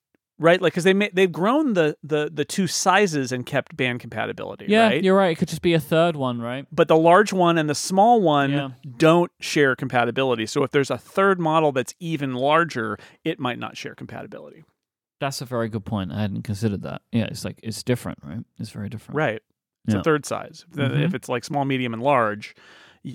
Right, like because they ma- they've grown the, the the two sizes and kept band compatibility. Yeah, right? you're right. It could just be a third one, right? but the large one and the small one Yeah. don't share compatibility. So if there's a third model that's even larger, it might not share compatibility. That's a very good point. I hadn't considered that. Yeah, it's like it's different, right? It's very different. Right. It's Yeah. a third size. Mhm. if it's like small, medium, and large,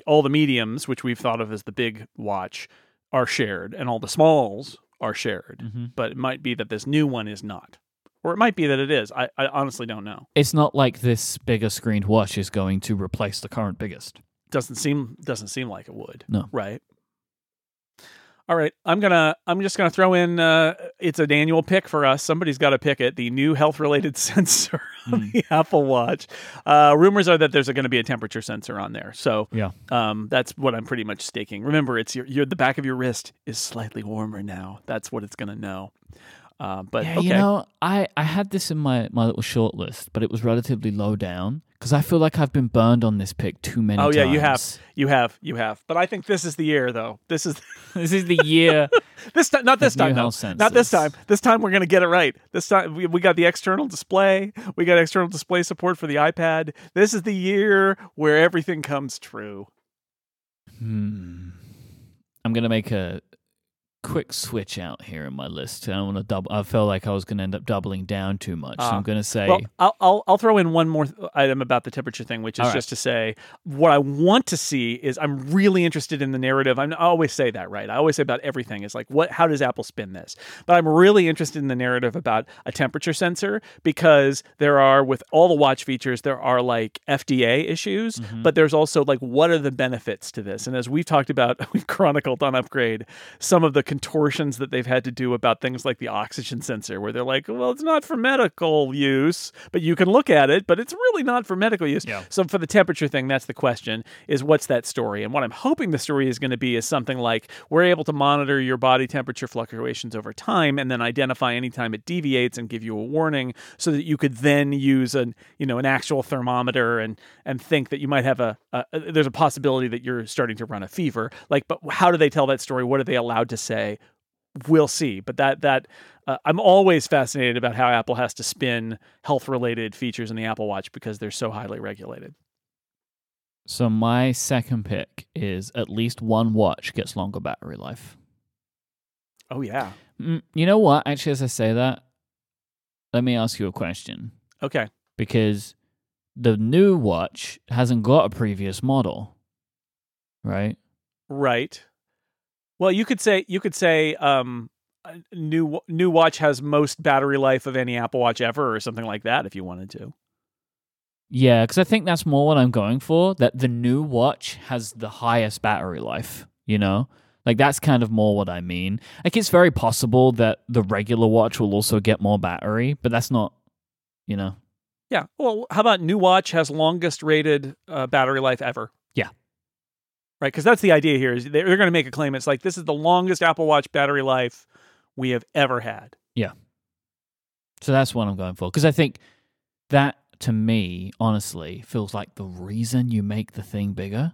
all the mediums, which we've thought of as the big watch, are shared, and all the smalls are shared. hmm But it might be that this new one is not. Or it might be that it is. I, I honestly don't know. It's not like this bigger screened watch is going to replace the current biggest. Doesn't seem doesn't seem like it would. No. Right. All right, I'm gonna. I'm just gonna throw in. Uh, it's an annual pick for us. Somebody's got to pick it. The new health-related sensor on Mm. the Apple Watch. Uh, rumors are that there's going to be a temperature sensor on there. So Yeah. um, that's what I'm pretty much staking. Remember, it's your, your the back of your wrist is slightly warmer now. That's what it's going to know. Uh, but yeah, okay, you know, I, I had this in my, my little short list, but it was relatively low down because I feel like I've been burned on this pick too many Oh, times. yeah, you have. you have, you have. But I think this is the year, though. This is this is the year. this time, not this time, no. Not this time. This time we're going to get it right. This time we, we got the external display. We got external display support for the iPad. This is the year where everything comes true. Hmm. I'm gonna make a quick switch out here in my list. I don't want to double. I felt like I was gonna end up doubling down too much. so Ah. I'm gonna say, Well, I'll, I'll I'll throw in one more th- item about the temperature thing, which is right. just to say what I want to see is I'm really interested in the narrative. I'm, I always say that, right? I always say about everything is like, what? How does Apple spin this? But I'm really interested in the narrative about a temperature sensor because there are with all the watch features, there are like FDA issues, Mhm. but there's also like what are the benefits to this? And as we've talked about, we've chronicled on Upgrade some of the contortions that they've had to do about things like the oxygen sensor, where they're like, well, it's not for medical use, but you can look at it, but it's really not for medical use. Yeah. So for the temperature thing, that's the question: is what's that story? And what I'm hoping the story is going to be is something like we're able to monitor your body temperature fluctuations over time, and then identify anytime it deviates and give you a warning, so that you could then use an you know an actual thermometer and and think that you might have a, a there's a possibility that you're starting to run a fever. Like, but how do they tell that story? What are they allowed to say? We'll see. But that that uh, I'm always fascinated about how Apple has to spin health related features in the Apple Watch because they're so highly regulated. so my second pick is at least one watch gets longer battery life. Oh yeah. Mm, you know what? Actually, as I say that, let me ask you a question Okay. because the new watch hasn't got a previous model, right? Right. Well, you could say you could say um new new watch has most battery life of any Apple Watch ever or something like that if you wanted to. Yeah, because I think that's more what I'm going for. That the new watch has the highest battery life. You know, like that's kind of more what I mean. Like it's very possible that the regular watch will also get more battery, but that's not, you know. Yeah. Well, how about new watch has longest rated uh, battery life ever? Right, because that's the idea here. Is they're, going to make a claim. It's like this is the longest Apple Watch battery life we have ever had. Yeah. So that's what I'm going for because I think that to me, honestly, feels like the reason you make the thing bigger,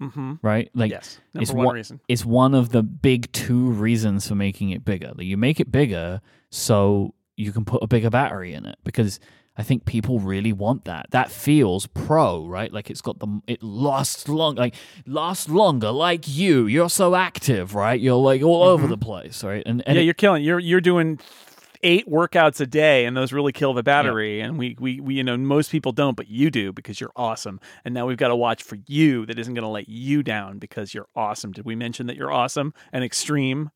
Mm-hmm. right? Like yes, it's number one reason. it's one of the big two reasons for making it bigger. That you make it bigger so you can put a bigger battery in it because I think people really want that. That feels pro, right? Like it's got the it lasts long, like lasts longer. Like you, you're so active, right? You're like all over Mhm. the place, right? And, and yeah, it- you're killing. You're you're doing eight workouts a day, and those really kill the battery. And we, we we you know most people don't, but you do because you're awesome. And now we've got a watch for you that isn't going to let you down because you're awesome. Did we mention that you're awesome and extreme?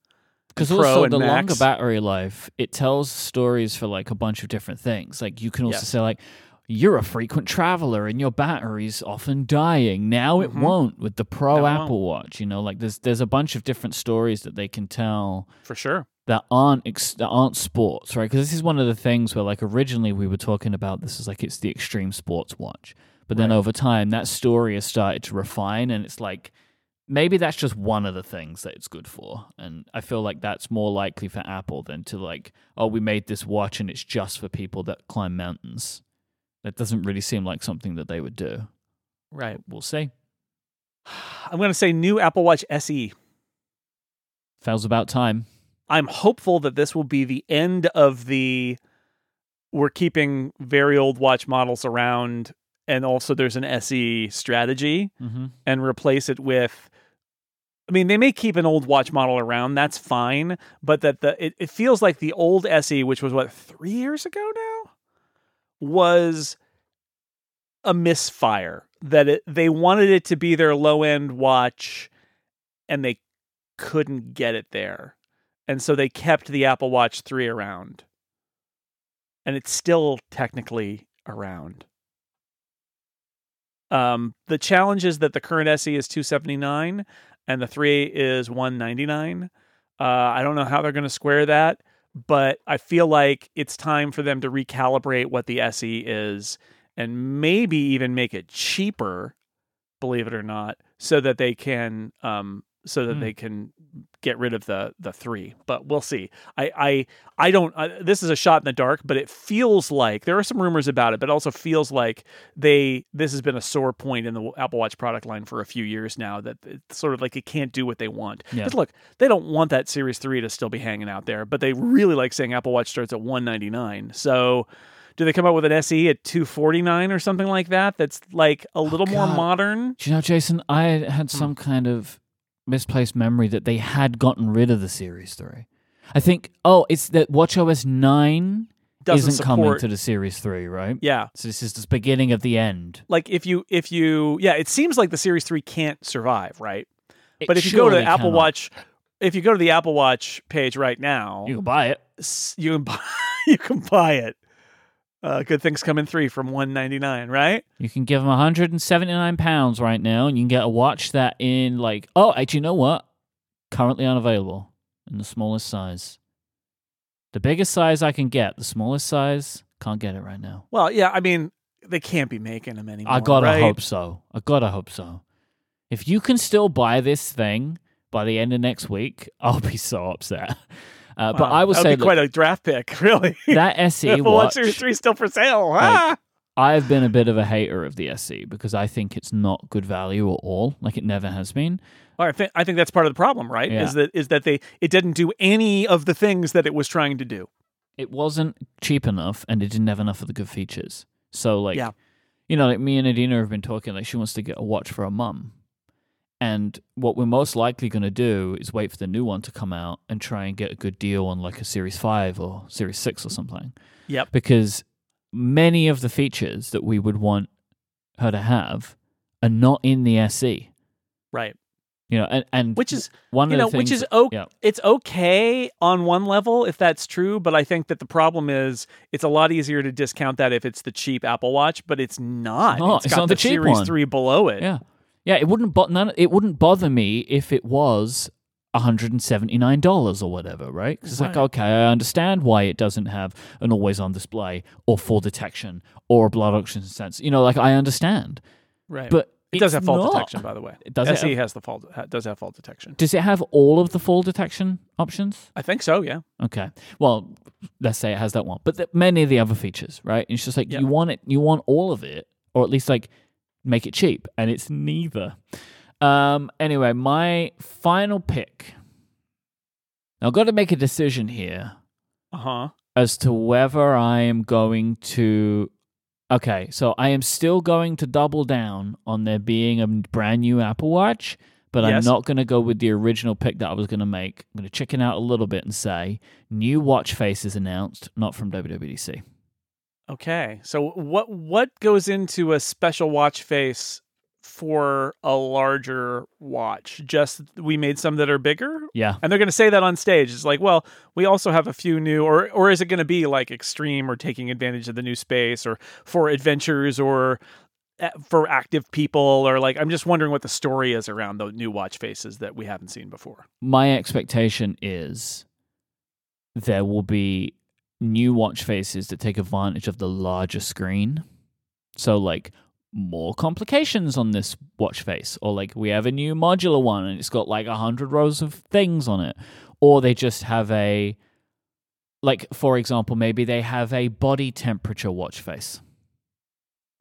Because also the Max. longer battery life, it tells stories for like a bunch of different things. Like you can also Yes. say like you're a frequent traveler and your battery's often dying. Now it Mhm. won't with the Pro. Apple Watch. You know, like there's there's a bunch of different stories that they can tell For sure. that aren't ex- that aren't sports, right? Because this is one of the things where like originally we were talking about this is like it's the extreme sports watch, But then Right. over time, that story has started to refine, and it's like maybe that's just one of the things that it's good for. And I feel like that's more likely for Apple than to like, oh, we made this watch and it's just for people that climb mountains. That doesn't really seem like something that they would do. Right. We'll see. I'm going to say new Apple Watch SE. Feels about time. I'm hopeful that this will be the end of the we're keeping very old watch models around and also there's an SE strategy Mm-hmm. and replace it with I mean, they may keep an old watch model around, that's fine, but that the it, it feels like the old SE, which was what, three years ago now, was a misfire. That it they wanted it to be their low end watch and they couldn't get it there. And so they kept the Apple Watch 3 around. And it's still technically around. Um, the challenge is that the current SE is 279 and the 3 is 199. Uh, I don't know how they're going to square that, but I feel like it's time for them to recalibrate what the SE is and maybe even make it cheaper, believe it or not, so that they can um, so that Hmm. they can get rid of the the three. But we'll see. I I I don't. Uh, this is a shot in the dark, but it feels like there are some rumors about it, but it also feels like they this has been a sore point in the Apple Watch product line for a few years now. That it's sort of like it can't do what they want. Yeah. look, they don't want that Series Three to still be hanging out there, but they really like saying Apple Watch starts at one ninety nine. So. Do they come out with an SE at 249 or something like that? That's like a little more modern. Do you know, Jason? I had Hmm. some kind of misplaced memory that they had gotten rid of the Series 3. I think, oh, it's that WatchOS 9 Doesn't isn't coming support. to the Series 3, right? yeah, So this is the beginning of the end. like if you if you yeah, it seems like the Series 3 can't survive, right? It But if you go to the Apple cannot. Watch if you go to the Apple Watch page right now, you can buy it. s- you can buy, you can buy it. Uh, good things come in three from 199, right? You can give them 179 pounds right now, and you can get a watch that in like, oh, actually, you know what? Currently unavailable in the smallest size. The biggest size I can get, the smallest size, can't get it right now. Well, yeah, I mean, they can't be making them anymore. I gotta right? hope so. I gotta hope so. If you can still buy this thing by the end of next week, I'll be so upset. Uh, but Wow, I will that would say quite a draft pick, really. that SE Apple Watch watch, Series 3 still for sale. Ah! I've been a bit of a hater of the SE because I think it's not good value at all. Like it never has been. I think I think that's part of the problem, right? Yeah. Is that is that they it didn't do any of the things that it was trying to do. It wasn't cheap enough, and it didn't have enough of the good features. So, like, Yeah. you know, like me and Adina have been talking. Like, she wants to get a watch for her mum, and what we're most likely going to do is wait for the new one to come out and try and get a good deal on like a Series Five or Series Six or something. Yep. Because many of the features that we would want her to have are not in the SE. Right. You know, and, and Which is one you of know, the things. which is okay. yeah. It's okay on one level if that's true, but I think that the problem is it's a lot easier to discount that if it's the cheap Apple Watch, but it's not. not. It's got not the cheap Series one. Three below it. Yeah, yeah. It wouldn't. Bo- none. It wouldn't bother me if it was one hundred and seventy nine dollars or whatever, right? 'Cause it's like, okay, I understand why it doesn't have an always on display or fall detection or a blood oxygen sense. You know, like I understand, Right. but it does have fall not. detection, by the way. Does it SE have- has the fall does have fall detection. Does it have all of the fall detection options? I think so. Yeah. Okay. Well, let's say it has that one, but the, many of the other features, right? It's just like Yeah. you want it, you want all of it, or at least like make it cheap, and it's neither. Um. Anyway, my final pick. Now, I've got to make a decision here Uh huh. as to whether I am going to. Okay, so I am still going to double down on there being a brand new Apple Watch, but I'm not going to go with the original pick that I was going to make. I'm going to chicken out a little bit and say new watch face is announced, not from WWDC. Okay. So what what goes into a special watch face for a larger watch? Just we made some that are bigger? Yeah. And they're going to say that on stage. It's like, well, we also have a few new or or is it going to be like extreme or taking advantage of the new space or for adventures or uh, for active people or like I'm just wondering what the story is around the new watch faces that we haven't seen before. My expectation is there will be new watch faces that take advantage of the larger screen. So, like, more complications on this watch face, or like we have a new modular one and it's got like a hundred rows of things on it, or they just have a like for example, maybe they have a body temperature watch face.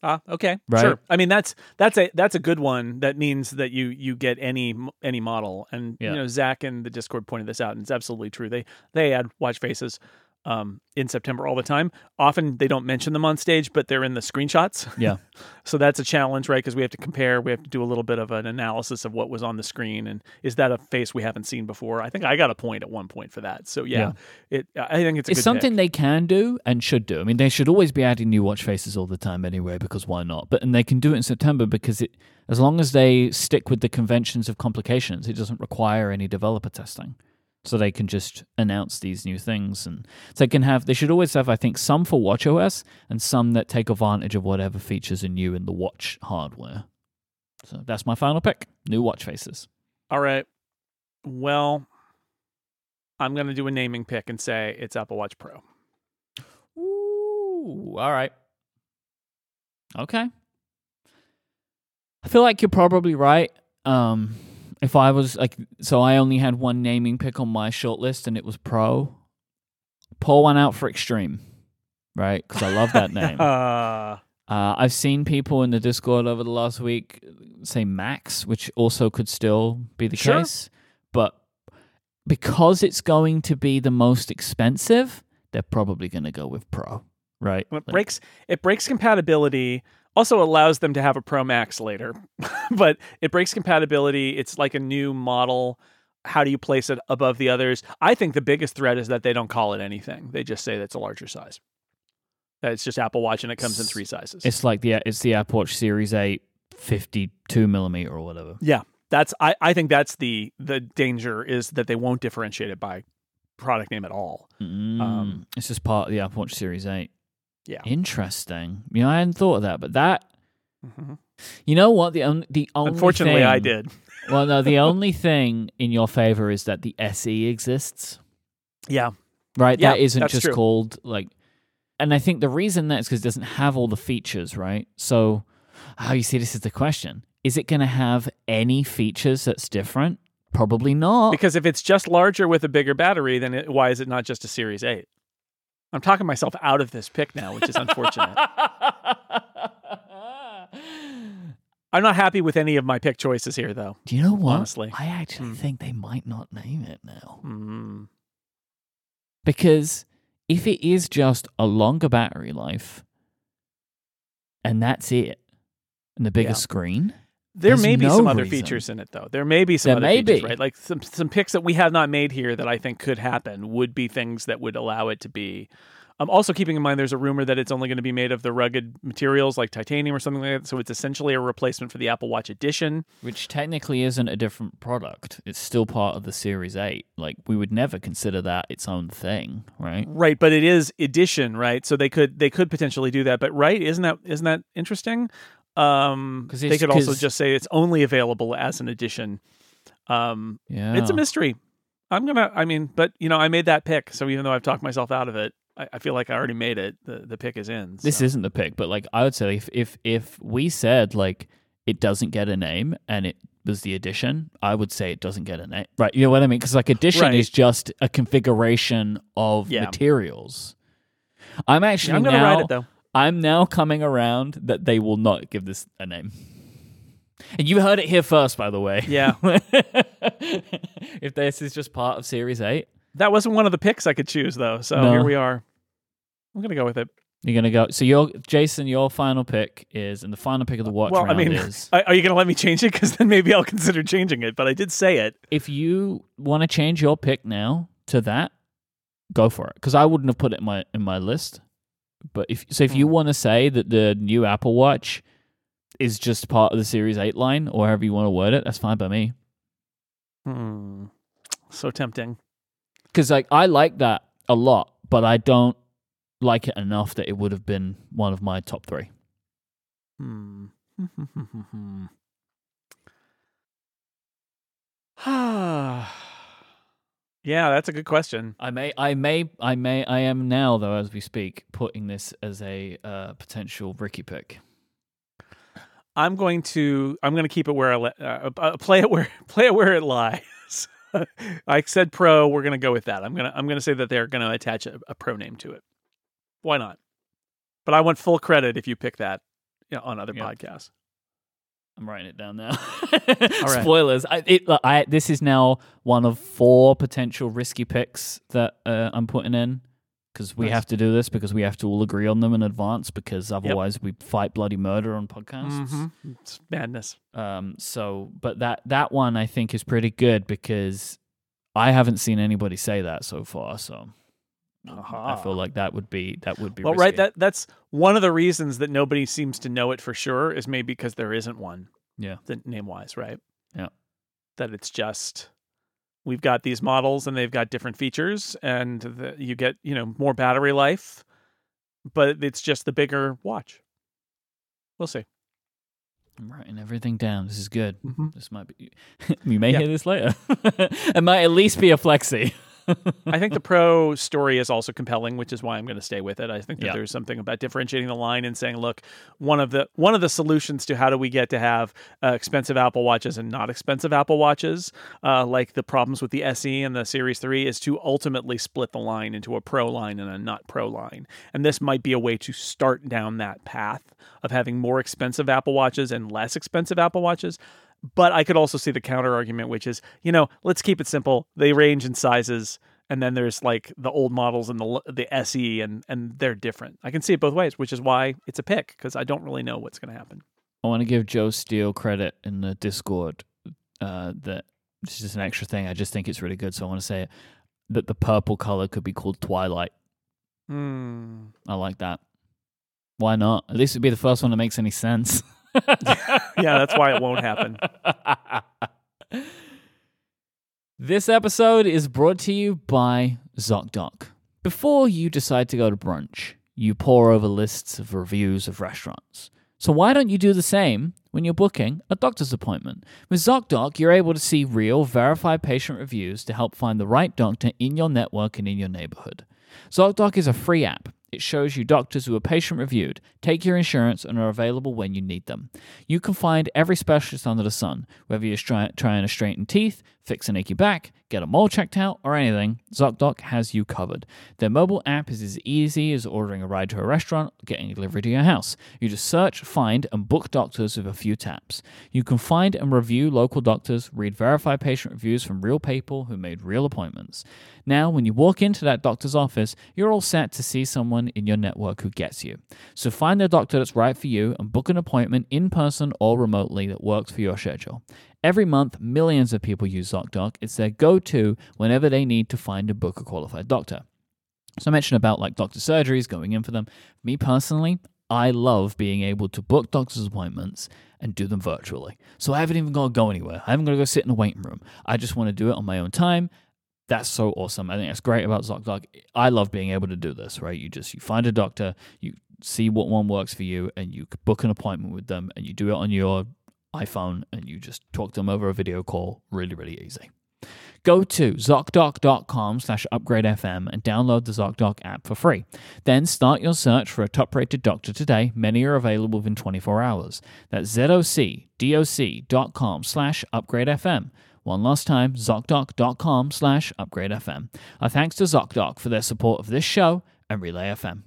Ah, okay, Right. sure. I mean, that's that's a that's a good one. That means that you you get any any model, and Yeah. you know Zach in the Discord pointed this out, and it's absolutely true. They they add watch faces um, in September all the time. Often they don't mention them on stage, but they're in the screenshots. Yeah. so that's a challenge, right? Because we have to compare. We have to do a little bit of an analysis of what was on the screen, and is that a face we haven't seen before? I think I got a point at one point for that. So yeah, it. I think it's a it's something pick. they can do and should do. I mean, they should always be adding new watch faces all the time anyway, because why not? But and they can do it in September because it, as long as they stick with the conventions of complications, it doesn't require any developer testing. So they can just announce these new things, and so they can have. They should always have, I think, some for WatchOS and some that take advantage of whatever features are new in the watch hardware. So that's my final pick: new watch faces. All right. Well, I'm going to do a naming pick and say it's Apple Watch Pro. Ooh, all right. Okay. I feel like you're probably right. Um, if I was like, so I only had one naming pick on my short list, and it was Pro. Pull one out for Extreme, right? Because I love that name. Uh, Uh, I've seen people in the Discord over the last week say Max, which also could still be the Sure. case. But because it's going to be the most expensive, they're probably going to go with Pro, right? it breaks it breaks compatibility. Also allows them to have a Pro Max later, but it breaks compatibility. It's like a new model. How do you place it above the others? I think the biggest threat is that they don't call it anything. They just say that's a larger size. That it's just Apple Watch and it comes in three sizes. It's like the it's the Apple Watch Series 8 52 millimeter or whatever. Yeah, that's I, I think that's the the danger is that they won't differentiate it by product name at all. Mm, Um, it's just part of the Apple Watch Series 8. Yeah. Interesting. You know, I hadn't thought of that, but that Mhm. you know what the only the only Unfortunately, I did. Well, no, the only thing in your favor is that the SE exists. Yeah, right? Yeah, that isn't just true. called like. And I think the reason that is because it doesn't have all the features, right? So, how you see this is the question: Is it going to have any features that's different? Probably not. because if it's just larger with a bigger battery, then it, why is it not just a Series Eight? I'm talking myself out of this pick now, which is unfortunate. I'm not happy with any of my pick choices here, though. Do you know what? Honestly. I actually Hmm. think they might not name it now Mm. because if it is just a longer battery life, and that's it, and the bigger Yeah. screen, There There's may be no some other reason. features in it, though. There may be some There other may features, be. right? Like some some picks that we have not made here that I think could happen would be things that would allow it to be. Um, also, keeping in mind, there's a rumor that it's only going to be made of the rugged materials like titanium or something like that. So it's essentially a replacement for the Apple Watch Edition. which technically isn't a different product, it's still part of the Series Eight. Like we would never consider that its own thing, right? Right, but it is edition, right? So they could they could potentially do that. But right, isn't that isn't that interesting? Um, 'Cause they could also just say it's only available as an edition. Um, Yeah, It's a mystery. I'm gonna. I mean, but you know, I made that pick, so even though I've talked myself out of it, I, I feel like I already made it. The the pick is in. This isn't the pick, but like I would say, if if if we said like it doesn't get a name and it was the addition, I would say it doesn't get a name. Right? You know what I mean? Because like addition Right. is just a configuration of Yeah. materials. I'm actually I'm gonna now. write it though. I'm now coming around that they will not give this a name. And you heard it here first, by the way. Yeah, if this is just part of Series 8, that wasn't one of the picks I could choose though. So No. here we are. I'm gonna go with it. you're going to go. So, your Jason, your final pick is, and the final pick of the watch well, I mean, is Are are you gonna let me change it? Because then maybe I'll consider changing it. But I did say it. if you want to change your pick now to that, go for it. Because I wouldn't have put it in my in my list. But if so, if you Hmm. want to say that the new Apple Watch is just part of the Series Eight line, or however you want to word it, that's fine by me. Hmm. So tempting. Because like I like that a lot, but I don't like it enough that it would have been one of my top three. Hmm. yeah, that's a good question. I may, I may, I may, I am now though as we speak putting this as a uh, potential Ricky pick. I'm going to I'm going to keep it where I let, uh, uh, play it where play it where it lies. I said pro. We're going to go with that. I'm gonna I'm gonna say that they're going to attach a, a, pro name to it. Why not? But I want full credit if you pick that you know, on other podcasts. I'm writing it down now. Spoilers. I, it, I, this is now one of four potential risky picks that uh, I'm putting in because we nice. have to do this because we have to all agree on them in advance because otherwise yep. we fight bloody murder on podcasts. Mm-hmm. It's madness. Um. So, but that that one I think is pretty good because I haven't seen anybody say that so far. So. Uh-huh. I feel like that would be that would be well, risky. right. That that's one of the reasons that nobody seems to know it for sure is maybe because there isn't one. Yeah, the name wise, right? Yeah, that it's just we've got these models and they've got different features and the, you get you know more battery life but it's just the bigger watch we'll see i'm writing everything down this is good mm-hmm. this might be you may yeah. hear this later it might at least be a flexi I think the pro story is also compelling, which is why I'm going to stay with it. I think that there's something about differentiating the line and saying, look, one of the one of the solutions to how do we get to have uh, expensive Apple watches and not expensive Apple watches, uh, like the problems with the SE and the Series Three, is to ultimately split the line into a pro line and a not pro line. And this might be a way to start down that path of having more expensive Apple watches and less expensive Apple watches. But I could also see the counter argument, which is, you know, let's keep it simple. They range in sizes, and then there's like the old models and the the SE, and and they're different. I can see it both ways, which is why it's a pick because I don't really know what's going to happen. I want to give Joe Steele credit in the Discord. Uh, that this is just an extra thing. I just think it's really good, so I want to say it. That the purple color could be called Twilight. Hmm. I like that. Why not? At least it'd be the first one that makes any sense. yeah, that's why it won't happen. this episode is brought to you by ZocDoc. Before you decide to go to brunch, you pore over lists of reviews of restaurants. So why don't you do the same when you're booking a doctor's appointment? With ZocDoc, you're able to see real, verified patient reviews to help find the right doctor in your network and in your neighborhood. ZocDoc is a free app it shows you doctors who are patient reviewed, take your insurance, and are available when you need them. You can find every specialist under the sun, whether you're try- trying to straighten teeth, fix an achy back, get a mole checked out, or anything, ZocDoc has you covered. Their mobile app is as easy as ordering a ride to a restaurant or getting a delivery to your house. You just search, find, and book doctors with a few taps. You can find and review local doctors, read verified patient reviews from real people who made real appointments. Now, when you walk into that doctor's office, you're all set to see someone in your network who gets you. So find the doctor that's right for you and book an appointment in person or remotely that works for your schedule. Every month, millions of people use ZocDoc. It's their go to whenever they need to find and book a qualified doctor. So I mentioned about like doctor surgeries going in for them. Me personally, I love being able to book doctor's appointments and do them virtually. So I haven't even got to go anywhere. I haven't got to go sit in a waiting room. I just want to do it on my own time that's so awesome. I think that's great about ZocDoc. I love being able to do this, right? You just you find a doctor, you see what one works for you, and you book an appointment with them, and you do it on your iPhone, and you just talk to them over a video call. Really, really easy. Go to ZocDoc.com slash upgradefm and download the ZocDoc app for free. Then start your search for a top-rated doctor today. Many are available within 24 hours. That's ZocDoc.com slash upgradefm. One last time, ZocDoc.com slash upgradefm. Our thanks to ZocDoc for their support of this show and Relay FM.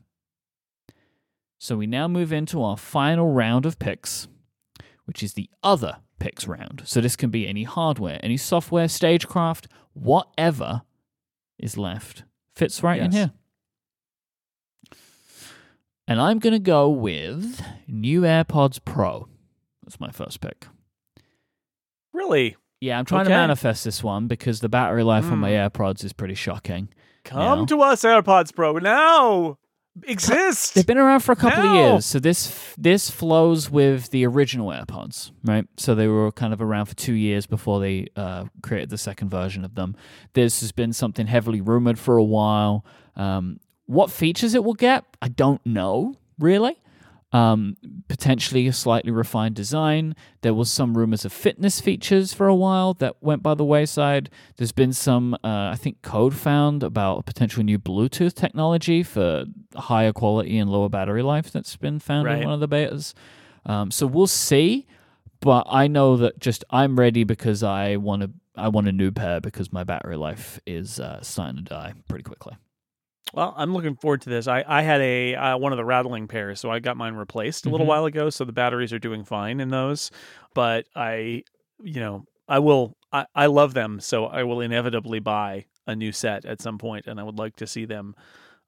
So we now move into our final round of picks, which is the other picks round. So this can be any hardware, any software, stagecraft, whatever is left. Fits right yes. in here. And I'm going to go with new AirPods Pro. That's my first pick. Really? Yeah, I'm trying okay. to manifest this one because the battery life mm. on my hmm. AirPods is pretty shocking. Come now. to us, AirPods Pro now. Exist. They've been around for a couple now. of years, so this this flows with the original AirPods, right? So they were kind of around for two years before they uh, created the second version of them. This has been something heavily rumored for a while. Um, what features it will get, I don't know really um, potentially a slightly refined design. There was some rumors of fitness features for a while that went by the wayside. There's been some, uh, I think, code found about a potential new Bluetooth technology for higher quality and lower battery life that's been found right. in one of the betas. Um, so we'll see. But I know that just I'm ready because I want to. I want a new pair because my battery life is uh, starting to die pretty quickly. Well, I'm looking forward to this. I, I had a uh, one of the rattling pairs, so I got mine replaced a little Mhm. while ago. So the batteries are doing fine in those. But I, you know, I will. I, I love them, so I will inevitably buy a new set at some point, and I would like to see them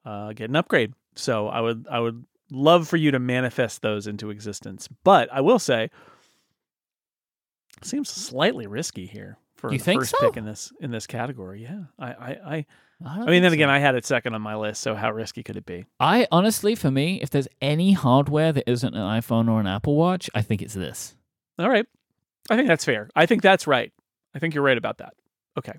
uh, get an upgrade. So I would I would love for you to manifest those into existence. But I will say, seems slightly risky here for You the think first so? pick in this in this category. Yeah, I I. I I, I mean, then think again. I had it second on my list, so how risky could it be? I honestly, for me, if there's any hardware that isn't an iPhone or an Apple Watch, I think it's this. All right. I think that's fair. I think that's right. I think you're right about that. Okay.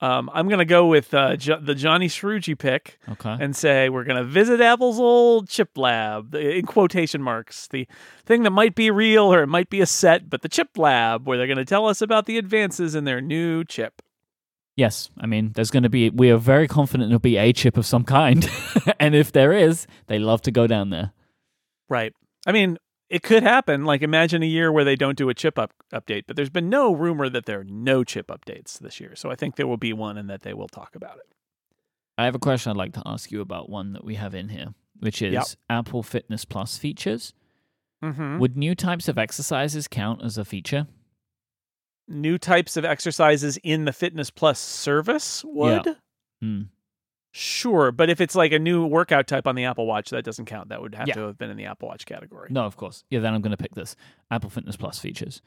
Um, I'm going to go with uh, jo- the Johny Srouji pick Okay. and say we're going to visit Apple's old chip lab, in quotation marks, the thing that might be real or it might be a set, but the chip lab, where they're going to tell us about the advances in their new chip. Yes, I mean, there's going to be. We are very confident there'll be a chip of some kind, and if there is, they love to go down there. Right. I mean, it could happen. Like, imagine a year where they don't do a chip up- update, but there's been no rumor that there are no chip updates this year. So I think there will be one and that they will talk about it. I have a question I'd like to ask you about one that we have in here, which is Yep. Apple Fitness Plus features. Mm-hmm. Would new types of exercises count as a feature? New types of exercises in the Fitness Plus service would? Hmm. Sure. But if it's like a new workout type on the Apple Watch, that doesn't count. That would have Yeah. to have been in the Apple Watch category. No, of course. Yeah, then I'm going to pick this Apple Fitness Plus features.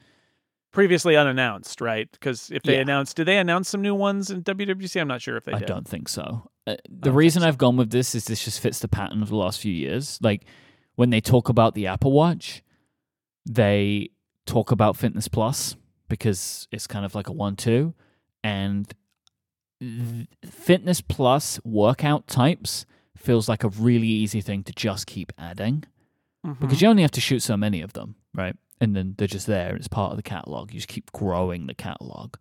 Previously unannounced, right? Because if they Yeah. announced, did they announce some new ones in WWDC? I'm not sure if they I did. don't think so. Uh, the reason so. I've gone with this is this just fits the pattern of the last few years. Like when they talk about the Apple Watch, they talk about Fitness Plus because it's kind of like a one-two, and th- Fitness Plus workout types feels like a really easy thing to just keep adding Mhm. because you only have to shoot so many of them, right? And then they're just there. It's part of the catalog. You just keep growing the catalog.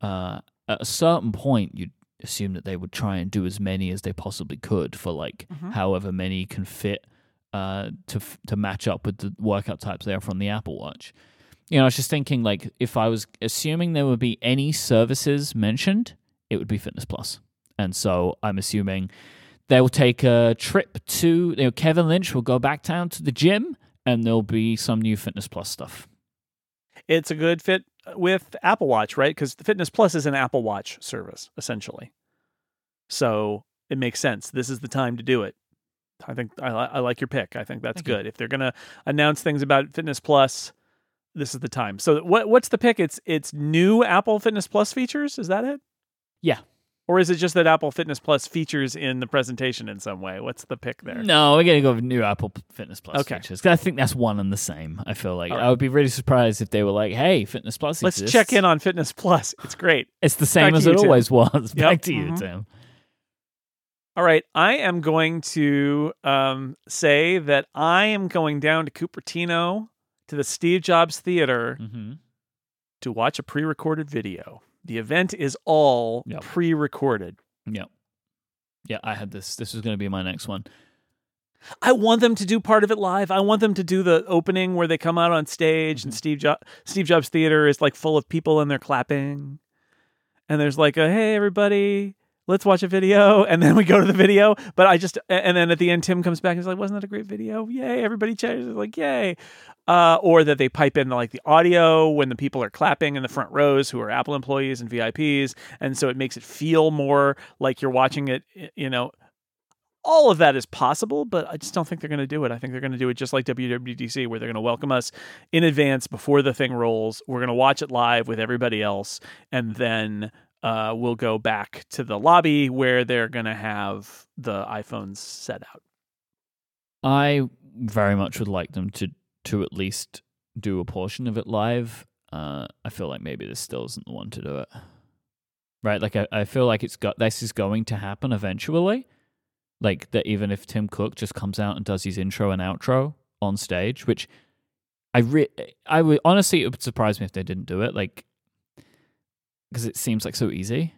Uh, at a certain point, you'd assume that they would try and do as many as they possibly could for like Mhm. however many can fit uh, to f- to match up with the workout types they offer on the Apple Watch. You know, I was just thinking like if I was assuming there would be any services mentioned, it would be Fitness Plus. And so I'm assuming they will take a trip to you know, Kevin Lynch will go back down to the gym and there'll be some new Fitness Plus stuff. it's a good fit uh, with Apple Watch, right? Because the Fitness Plus is an Apple Watch service, essentially. So it makes sense. This is the time to do it. I think I, I like your pick. I think that's Thank you. good. If they're gonna announce things about Fitness Plus, this is the time. So what what's the pick? It's it's new Apple Fitness Plus features. Is that it? Yeah. Or is it just that Apple Fitness Plus features in the presentation in some way? What's the pick there? No, we're gonna go with new Apple Fitness Plus Okay. features. 'Cause I think that's one and the same. I feel like All I would be really surprised if they were like, "Hey, Fitness Plus Let's exists." check in on Fitness Plus. It's great. It's the same Back as to it Tim. always was. Back to you, Mhm. Tim. All right, I am going to um, say that I am going down to Cupertino to the Steve Jobs Theater Mm-hmm. to watch a pre-recorded video. The event is all Yep. pre-recorded. Yep. Yeah, I had this. This was going to be my next one. I want them to do part of it live. I want them to do the opening where they come out on stage and mm-hmm. Steve jo- Steve Jobs Theater is like full of people and they're clapping. And there's like a hey everybody, let's watch a video and then we go to the video, but I just and then at the end Tim comes back and he's like wasn't that a great video? Yay, everybody cheers like yay. Uh, or that they pipe in like the audio when the people are clapping in the front rows who are Apple employees and VIPs and so it makes it feel more like you're watching it, you know, all of that is possible, but I just don't think they're going to do it. I think they're going to do it just like WWDC, where they're going to welcome us in advance before the thing rolls. We're going to watch it live with everybody else, and then uh, we'll go back to the lobby where they're going to have the iPhones set out. I very much would like them to to at least do a portion of it live. Uh, I feel like maybe this still isn't the one to do it. Right? Like I, I feel like it's got this is going to happen eventually. Like that even if Tim Cook just comes out and does his intro and outro on stage, which I re- I would honestly it would surprise me if they didn't do it, like because it seems like so easy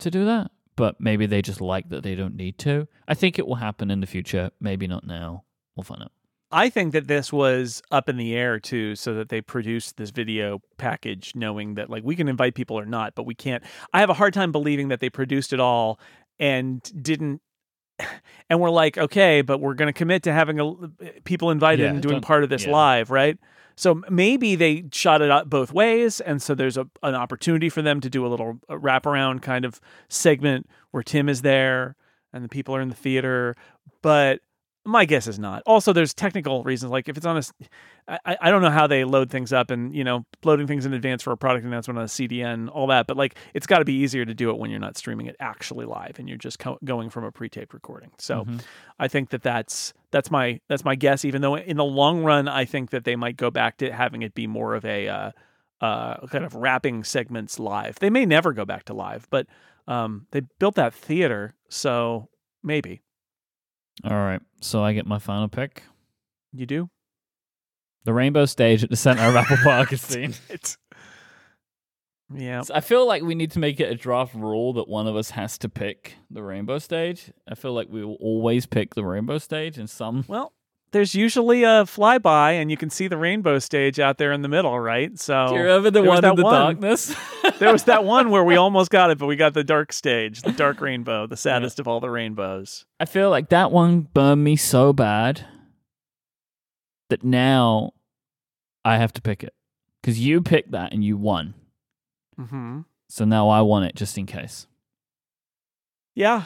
to do that. But maybe they just like that they don't need to. I think it will happen in the future. Maybe not now. We'll find out. I think that this was up in the air too, so that they produced this video package knowing that like we can invite people or not, but we can't. I have a hard time believing that they produced it all and didn't. And we're like, okay, but we're going to commit to having a, people invited Yeah, and doing part of this yeah. live, right? So maybe they shot it out both ways, and so there's a, an opportunity for them to do a little uh, wraparound kind of segment where Tim is there and the people are in the theater. But my guess is not. Also, there's technical reasons. Like if it's on a, I, I don't know how they load things up and you know loading things in advance for a product announcement on a CDN, all that. But like it's got to be easier to do it when you're not streaming it actually live and you're just co- going from a pre-taped recording. So Mhm. I think that that's that's my that's my guess. Even though in the long run, I think that they might go back to having it be more of a uh, uh, kind of wrapping segments live. They may never go back to live, but um, they built that theater, so maybe All right. So I get my final pick. you do. The rainbow stage at the center of Apple Park is seen. Yeah. I feel like we need to make it a draft rule that one of us has to pick the rainbow stage. I feel like we will always pick the rainbow stage in some. Well, there's usually a flyby, and you can see the rainbow stage out there in the middle, right? So Do you remember the one in the one. darkness? there was that one where we almost got it, but we got the dark stage, the dark rainbow, the saddest of all the rainbows. I feel like that one burned me so bad that now I have to pick it because you picked that and you won. Mm-hmm. So now I want it just in case. Yeah.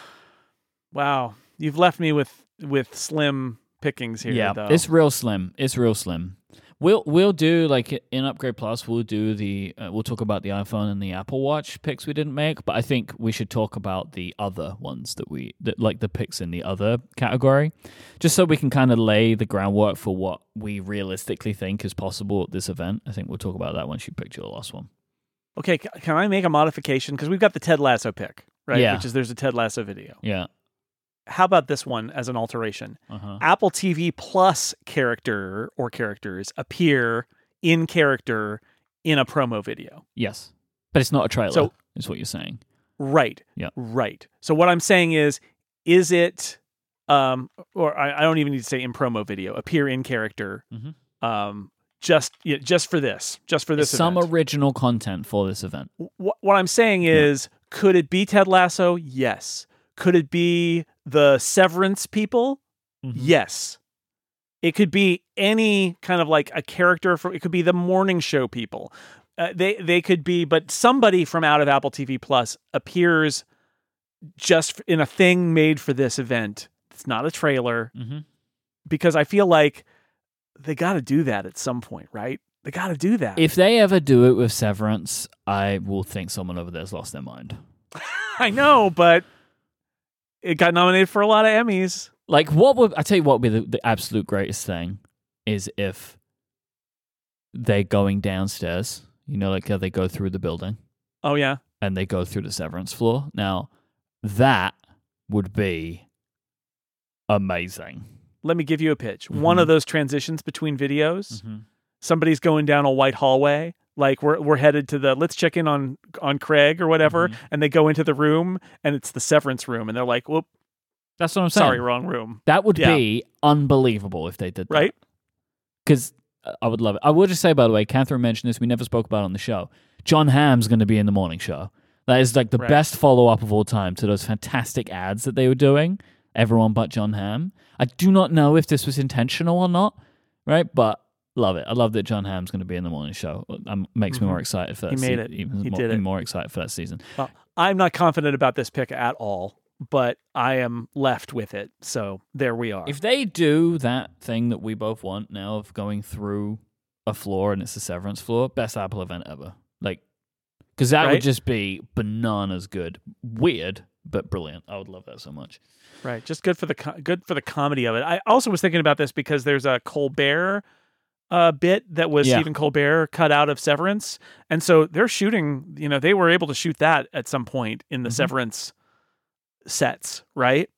Wow. You've left me with with slim pickings here. yeah, though. it's real slim. It's real slim. We'll we'll do like in Upgrade Plus. We'll do the uh, we'll talk about the iPhone and the Apple Watch picks we didn't make, but I think we should talk about the other ones that we that like the picks in the other category, just so we can kind of lay the groundwork for what we realistically think is possible at this event. I think we'll talk about that once you picked your last one. okay. Can I make a modification because we've got the Ted Lasso pick, right? Yeah. Which is there's a Ted Lasso video. Yeah. How about this one as an alteration? Uh huh. Apple TV Plus character or characters appear in character in a promo video. Yes, but it's not a trailer. So- is what you're saying. Right. Yeah. Right. So what I'm saying is, is it, um, or I, I don't even need to say in promo video, appear in character, Mhm. um, just yeah, just for this, just for this. It's some original content for this event. Wh- what I'm saying is, could it be Ted Lasso? Yes. Could it be the Severance people? Mm-hmm. Yes. It could be any kind of like a character for it could be the morning show people. Uh, they they could be but somebody from out of Apple TV Plus appears just in a thing made for this event. It's not a trailer Mm-hmm. because I feel like they got to do that at some point, right? They got to do that. If they ever do it with Severance, I will think someone over there's lost their mind. I know, but it got nominated for a lot of Emmys. Like, what would I tell you? What would be the, the absolute greatest thing is if they're going downstairs. You know, like how they go through the building Oh yeah. and they go through the Severance floor. Now, that would be amazing. Let me give you a pitch. One Mhm. of those transitions between videos. Mm-hmm. somebody's going down a white hallway like we're we're headed to the let's check in on on Craig or whatever Mhm. and they go into the room and it's the severance room and they're like whoop That's what I'm saying. sorry wrong room That would Yeah. be unbelievable if they did that. right because I would love it. I will just say, by the way, Catherine mentioned this. We never spoke about it on the show. Jon Hamm's going to be in the morning show. That is like the Right. best follow up of all time to those fantastic ads that they were doing. Everyone but Jon Hamm. I do not know if this was intentional or not, right? But love it. I love that Jon Hamm's going to be in the morning show. Um, makes me Mhm. more excited for that. He made se- it. Even He more, did it. more excited for that season. I'm not confident about this pick at all but I am left with it so there we are If they do that thing that we both want now of going through a floor and it's a severance floor, best Apple event ever. Like, because that Right? would just be bananas good. Weird, but brilliant. I would love that so much. right just good for the co- good for the comedy of it I also was thinking about this because there's a Colbert uh, bit that was Yeah. Stephen Colbert cut out of Severance, and so they're shooting. You know, they were able to shoot that at some point in the Mhm. Severance sets, right?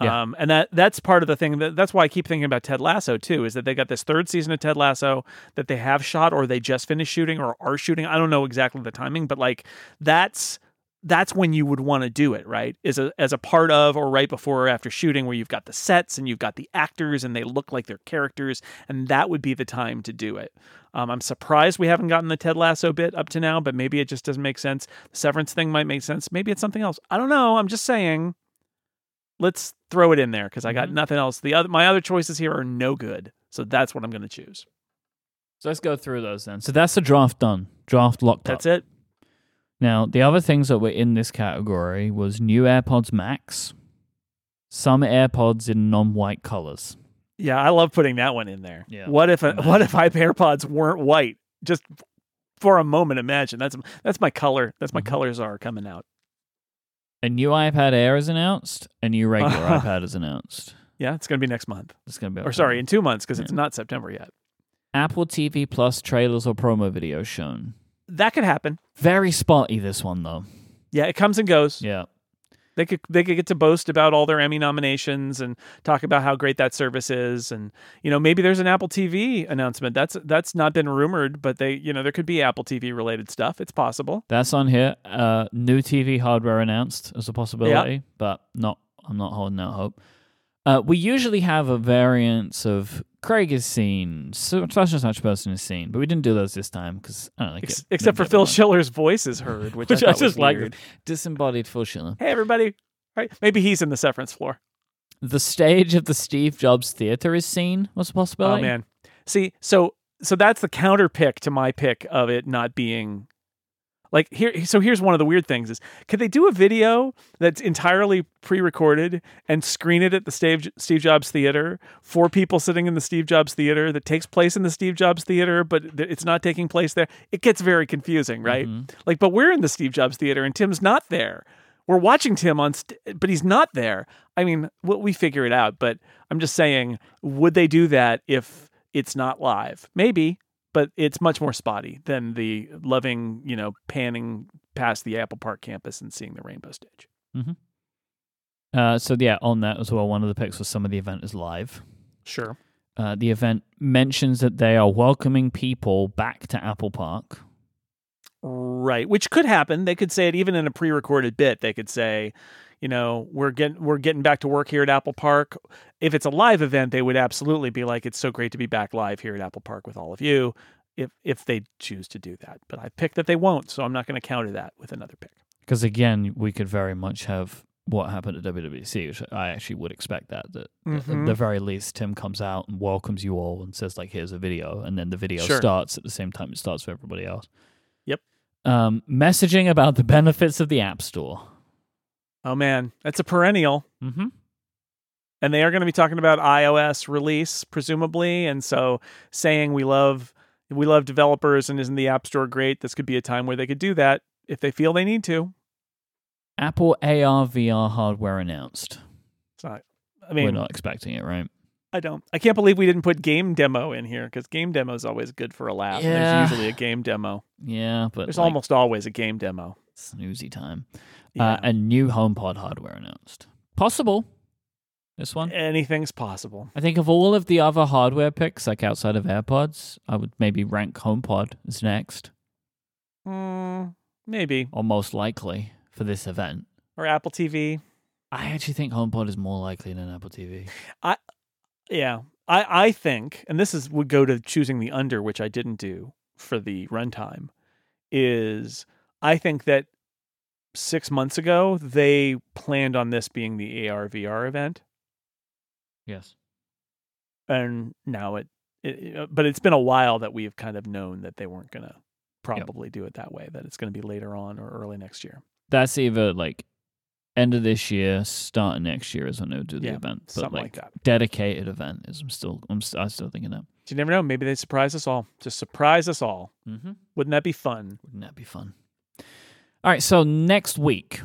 Yeah. Um, and that that's part of the thing. That, that's why I keep thinking about Ted Lasso too. Is that they got this third season of Ted Lasso that they have shot, or they just finished shooting, or are shooting. I don't know exactly the timing, but like that's that's when you would want to do it, right? Is a, as a part of or right before or after shooting where you've got the sets and you've got the actors and they look like they're characters, and that would be the time to do it. Um, I'm surprised we haven't gotten the Ted Lasso bit up to now, but maybe it just doesn't make sense. The Severance thing might make sense. Maybe it's something else. I don't know. I'm just saying. Let's throw it in there because I got Mhm. nothing else. The other my other choices here are no good, so that's what I'm going to choose. So let's go through those then. So that's the draft done. Draft locked That's up. it. Now, the other things that were in this category was new AirPods Max, some AirPods in non-white colors. Yeah, I love putting that one in there. Yeah. What if what if my AirPods weren't white? Just for a moment, imagine that's that's my color. That's my Mhm. colors are coming out. A new iPad Air is announced. A new regular iPad is announced. Yeah, it's going to be next month. It's gonna be Or sorry, in two months because it's not September yet. Apple TV Plus trailers or promo videos shown. That could happen. Very spotty this one though. Yeah, it comes and goes. Yeah. They could they could get to boast about all their Emmy nominations and talk about how great that service is, and you know maybe there's an Apple TV announcement. That's that's not been rumored, but they you know there could be Apple TV related stuff. It's possible. That's on here. Uh, new TV hardware announced as a possibility, but not. I'm not holding out hope. Uh, we usually have a variance of Craig is seen, so such and such person is seen, but we didn't do those this time because I don't know. Ex- get- except for Phil one. Schiller's voice is heard, which, which I, I, just like. Disembodied Phil Schiller. Hey everybody, right? Maybe he's in the severance floor. The stage of the Steve Jobs Theater is seen. What's a possibility? Oh man, see, so so that's the counter pick to my pick of it not being like here. So here's one of the weird things: is could they do a video that's entirely pre-recorded and screen it at the Steve Steve Jobs Theater for people sitting in the Steve Jobs Theater that takes place in the Steve Jobs Theater, but it's not taking place there? It gets very confusing, right? Mhm. Like, but we're in the Steve Jobs Theater and Tim's not there. We're watching Tim on, st- but he's not there. I mean, we figure it out. But I'm just saying, would they do that if it's not live? Maybe, but it's much more spotty than the loving, you know, panning past the Apple Park campus and seeing the rainbow stage. Uh, so yeah, on that as well. One of the picks was some of the event is live. Sure. Uh, the event mentions that they are welcoming people back to Apple Park. Right, which could happen. They could say it even in a pre-recorded bit. They could say, you know, we're getting we're getting back to work here at Apple Park. If it's a live event, they would absolutely be like, it's so great to be back live here at Apple Park with all of you. If if they choose to do that, but I picked that they won't, so I'm not going to counter that with another pick. Because again, we could very much have what happened at WWDC, which I actually would expect that. That at Mhm. the very least, Tim comes out and welcomes you all and says like, "Here's a video," and then the video Sure. starts at the same time it starts for everybody else. Yep. Um, messaging about the benefits of the App Store. Oh man, that's a perennial. Mm-hmm. and they are going to be talking about iOS release presumably and so saying we love we love developers and isn't the app store great this could be a time where they could do that if they feel they need to Apple AR VR hardware announced. it's not i We're not expecting it, right? i don't i can't believe we didn't put game demo in here because game demo is always good for a laugh Yeah. there's usually a game demo Yeah, but there's like, almost always a game demo snoozy time. Yeah. Uh, and new HomePod hardware announced. Possible. This one. anything's possible I think of all of the other hardware picks, like outside of AirPods, I would maybe rank HomePod as next, mm, maybe or most likely for this event. or apple tv I actually think HomePod is more likely than Apple TV. I, Yeah, I I think, and this is would go to choosing the under, which I didn't do for the runtime. Is I think that six months ago they planned on this being the AR VR event, Yes. and now it, it uh, but it's been a while that we have kind of known that they weren't going to probably do it that way. That it's going to be later on or early next year. That's either like end of this year, start of next year is when they would do the Yeah, event. But Something like, like that. dedicated event is I'm still I'm, st- I'm still thinking that. You never know. Maybe they surprise us all. Just surprise us all. Mm-hmm. Wouldn't that be fun? Wouldn't that be fun? All right, so next week,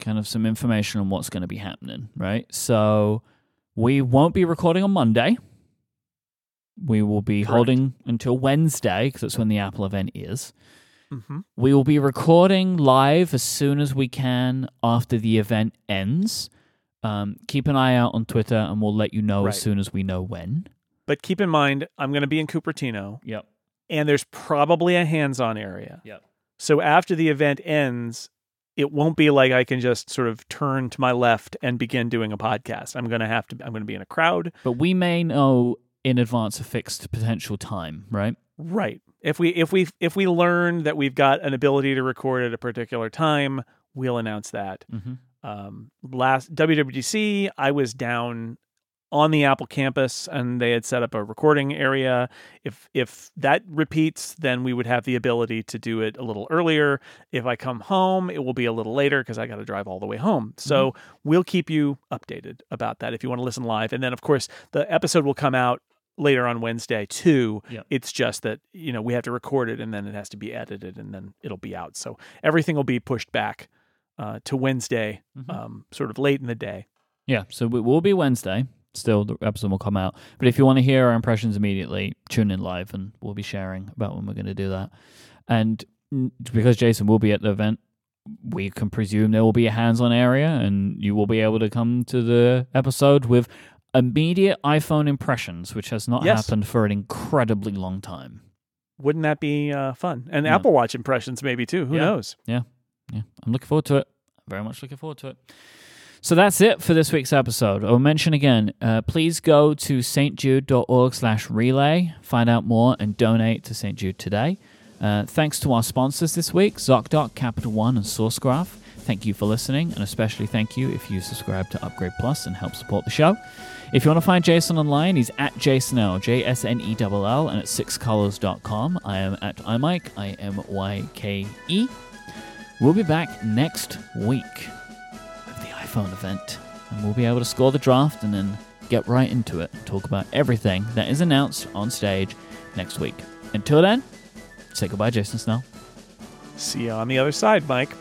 kind of some information on what's going to be happening, right? So we won't be recording on Monday. We will be Correct. holding until Wednesday because that's when the Apple event is. Mm-hmm. We will be recording live as soon as we can after the event ends. Um, keep an eye out on Twitter and we'll let you know Right. as soon as we know when. But keep in mind, I'm going to be in Cupertino. Yep. and there's probably a hands-on area. Yep. So after the event ends, it won't be like I can just sort of turn to my left and begin doing a podcast. I'm going to have to I'm going to be in a crowd. But we may know in advance a fixed potential time, right? Right. If we if we if we learn that we've got an ability to record at a particular time, we'll announce that. Mm-hmm. Um, last WWDC, I was down on the Apple campus and they had set up a recording area. If if that repeats, then we would have the ability to do it a little earlier. If I come home, it will be a little later because I got to drive all the way home. So we'll keep you updated about that if you want to listen live. And then of course the episode will come out later on Wednesday too. Yep. It's just that you know we have to record it and then it has to be edited and then it'll be out. So everything will be pushed back uh, to Wednesday, Mhm. um, sort of late in the day. Yeah, so it will be Wednesday. Still, the episode will come out. But if you want to hear our impressions immediately, tune in live and we'll be sharing about when we're going to do that. And mm, because Jason will be at the event, we can presume there will be a hands on area and you will be able to come to the episode with immediate iPhone impressions, which has not Yes. happened for an incredibly long time. Wouldn't that be uh, fun? And Yeah. Apple Watch impressions, maybe too. Who Yeah. knows? Yeah, Yeah. I'm looking forward to it. Very much looking forward to it. So that's it for this week's episode. I'll mention again, uh, please go to stjude.org slash relay, find out more, and donate to St. Jude today. Uh, thanks to our sponsors this week, ZocDoc, Capital One, and SourceGraph. Thank you for listening, and especially thank you if you subscribe to Upgrade Plus and help support the show. If you want to find Jason online, he's at JSNell, J S N E L L, and at sixcolors.com. I am at iMyke, I M Y K E. We'll be back next week iPhone event, and we'll be able to score the draft and then get right into it and talk about everything that is announced on stage next week. Until then, say goodbye, Jason Snell. See you on the other side, Myke.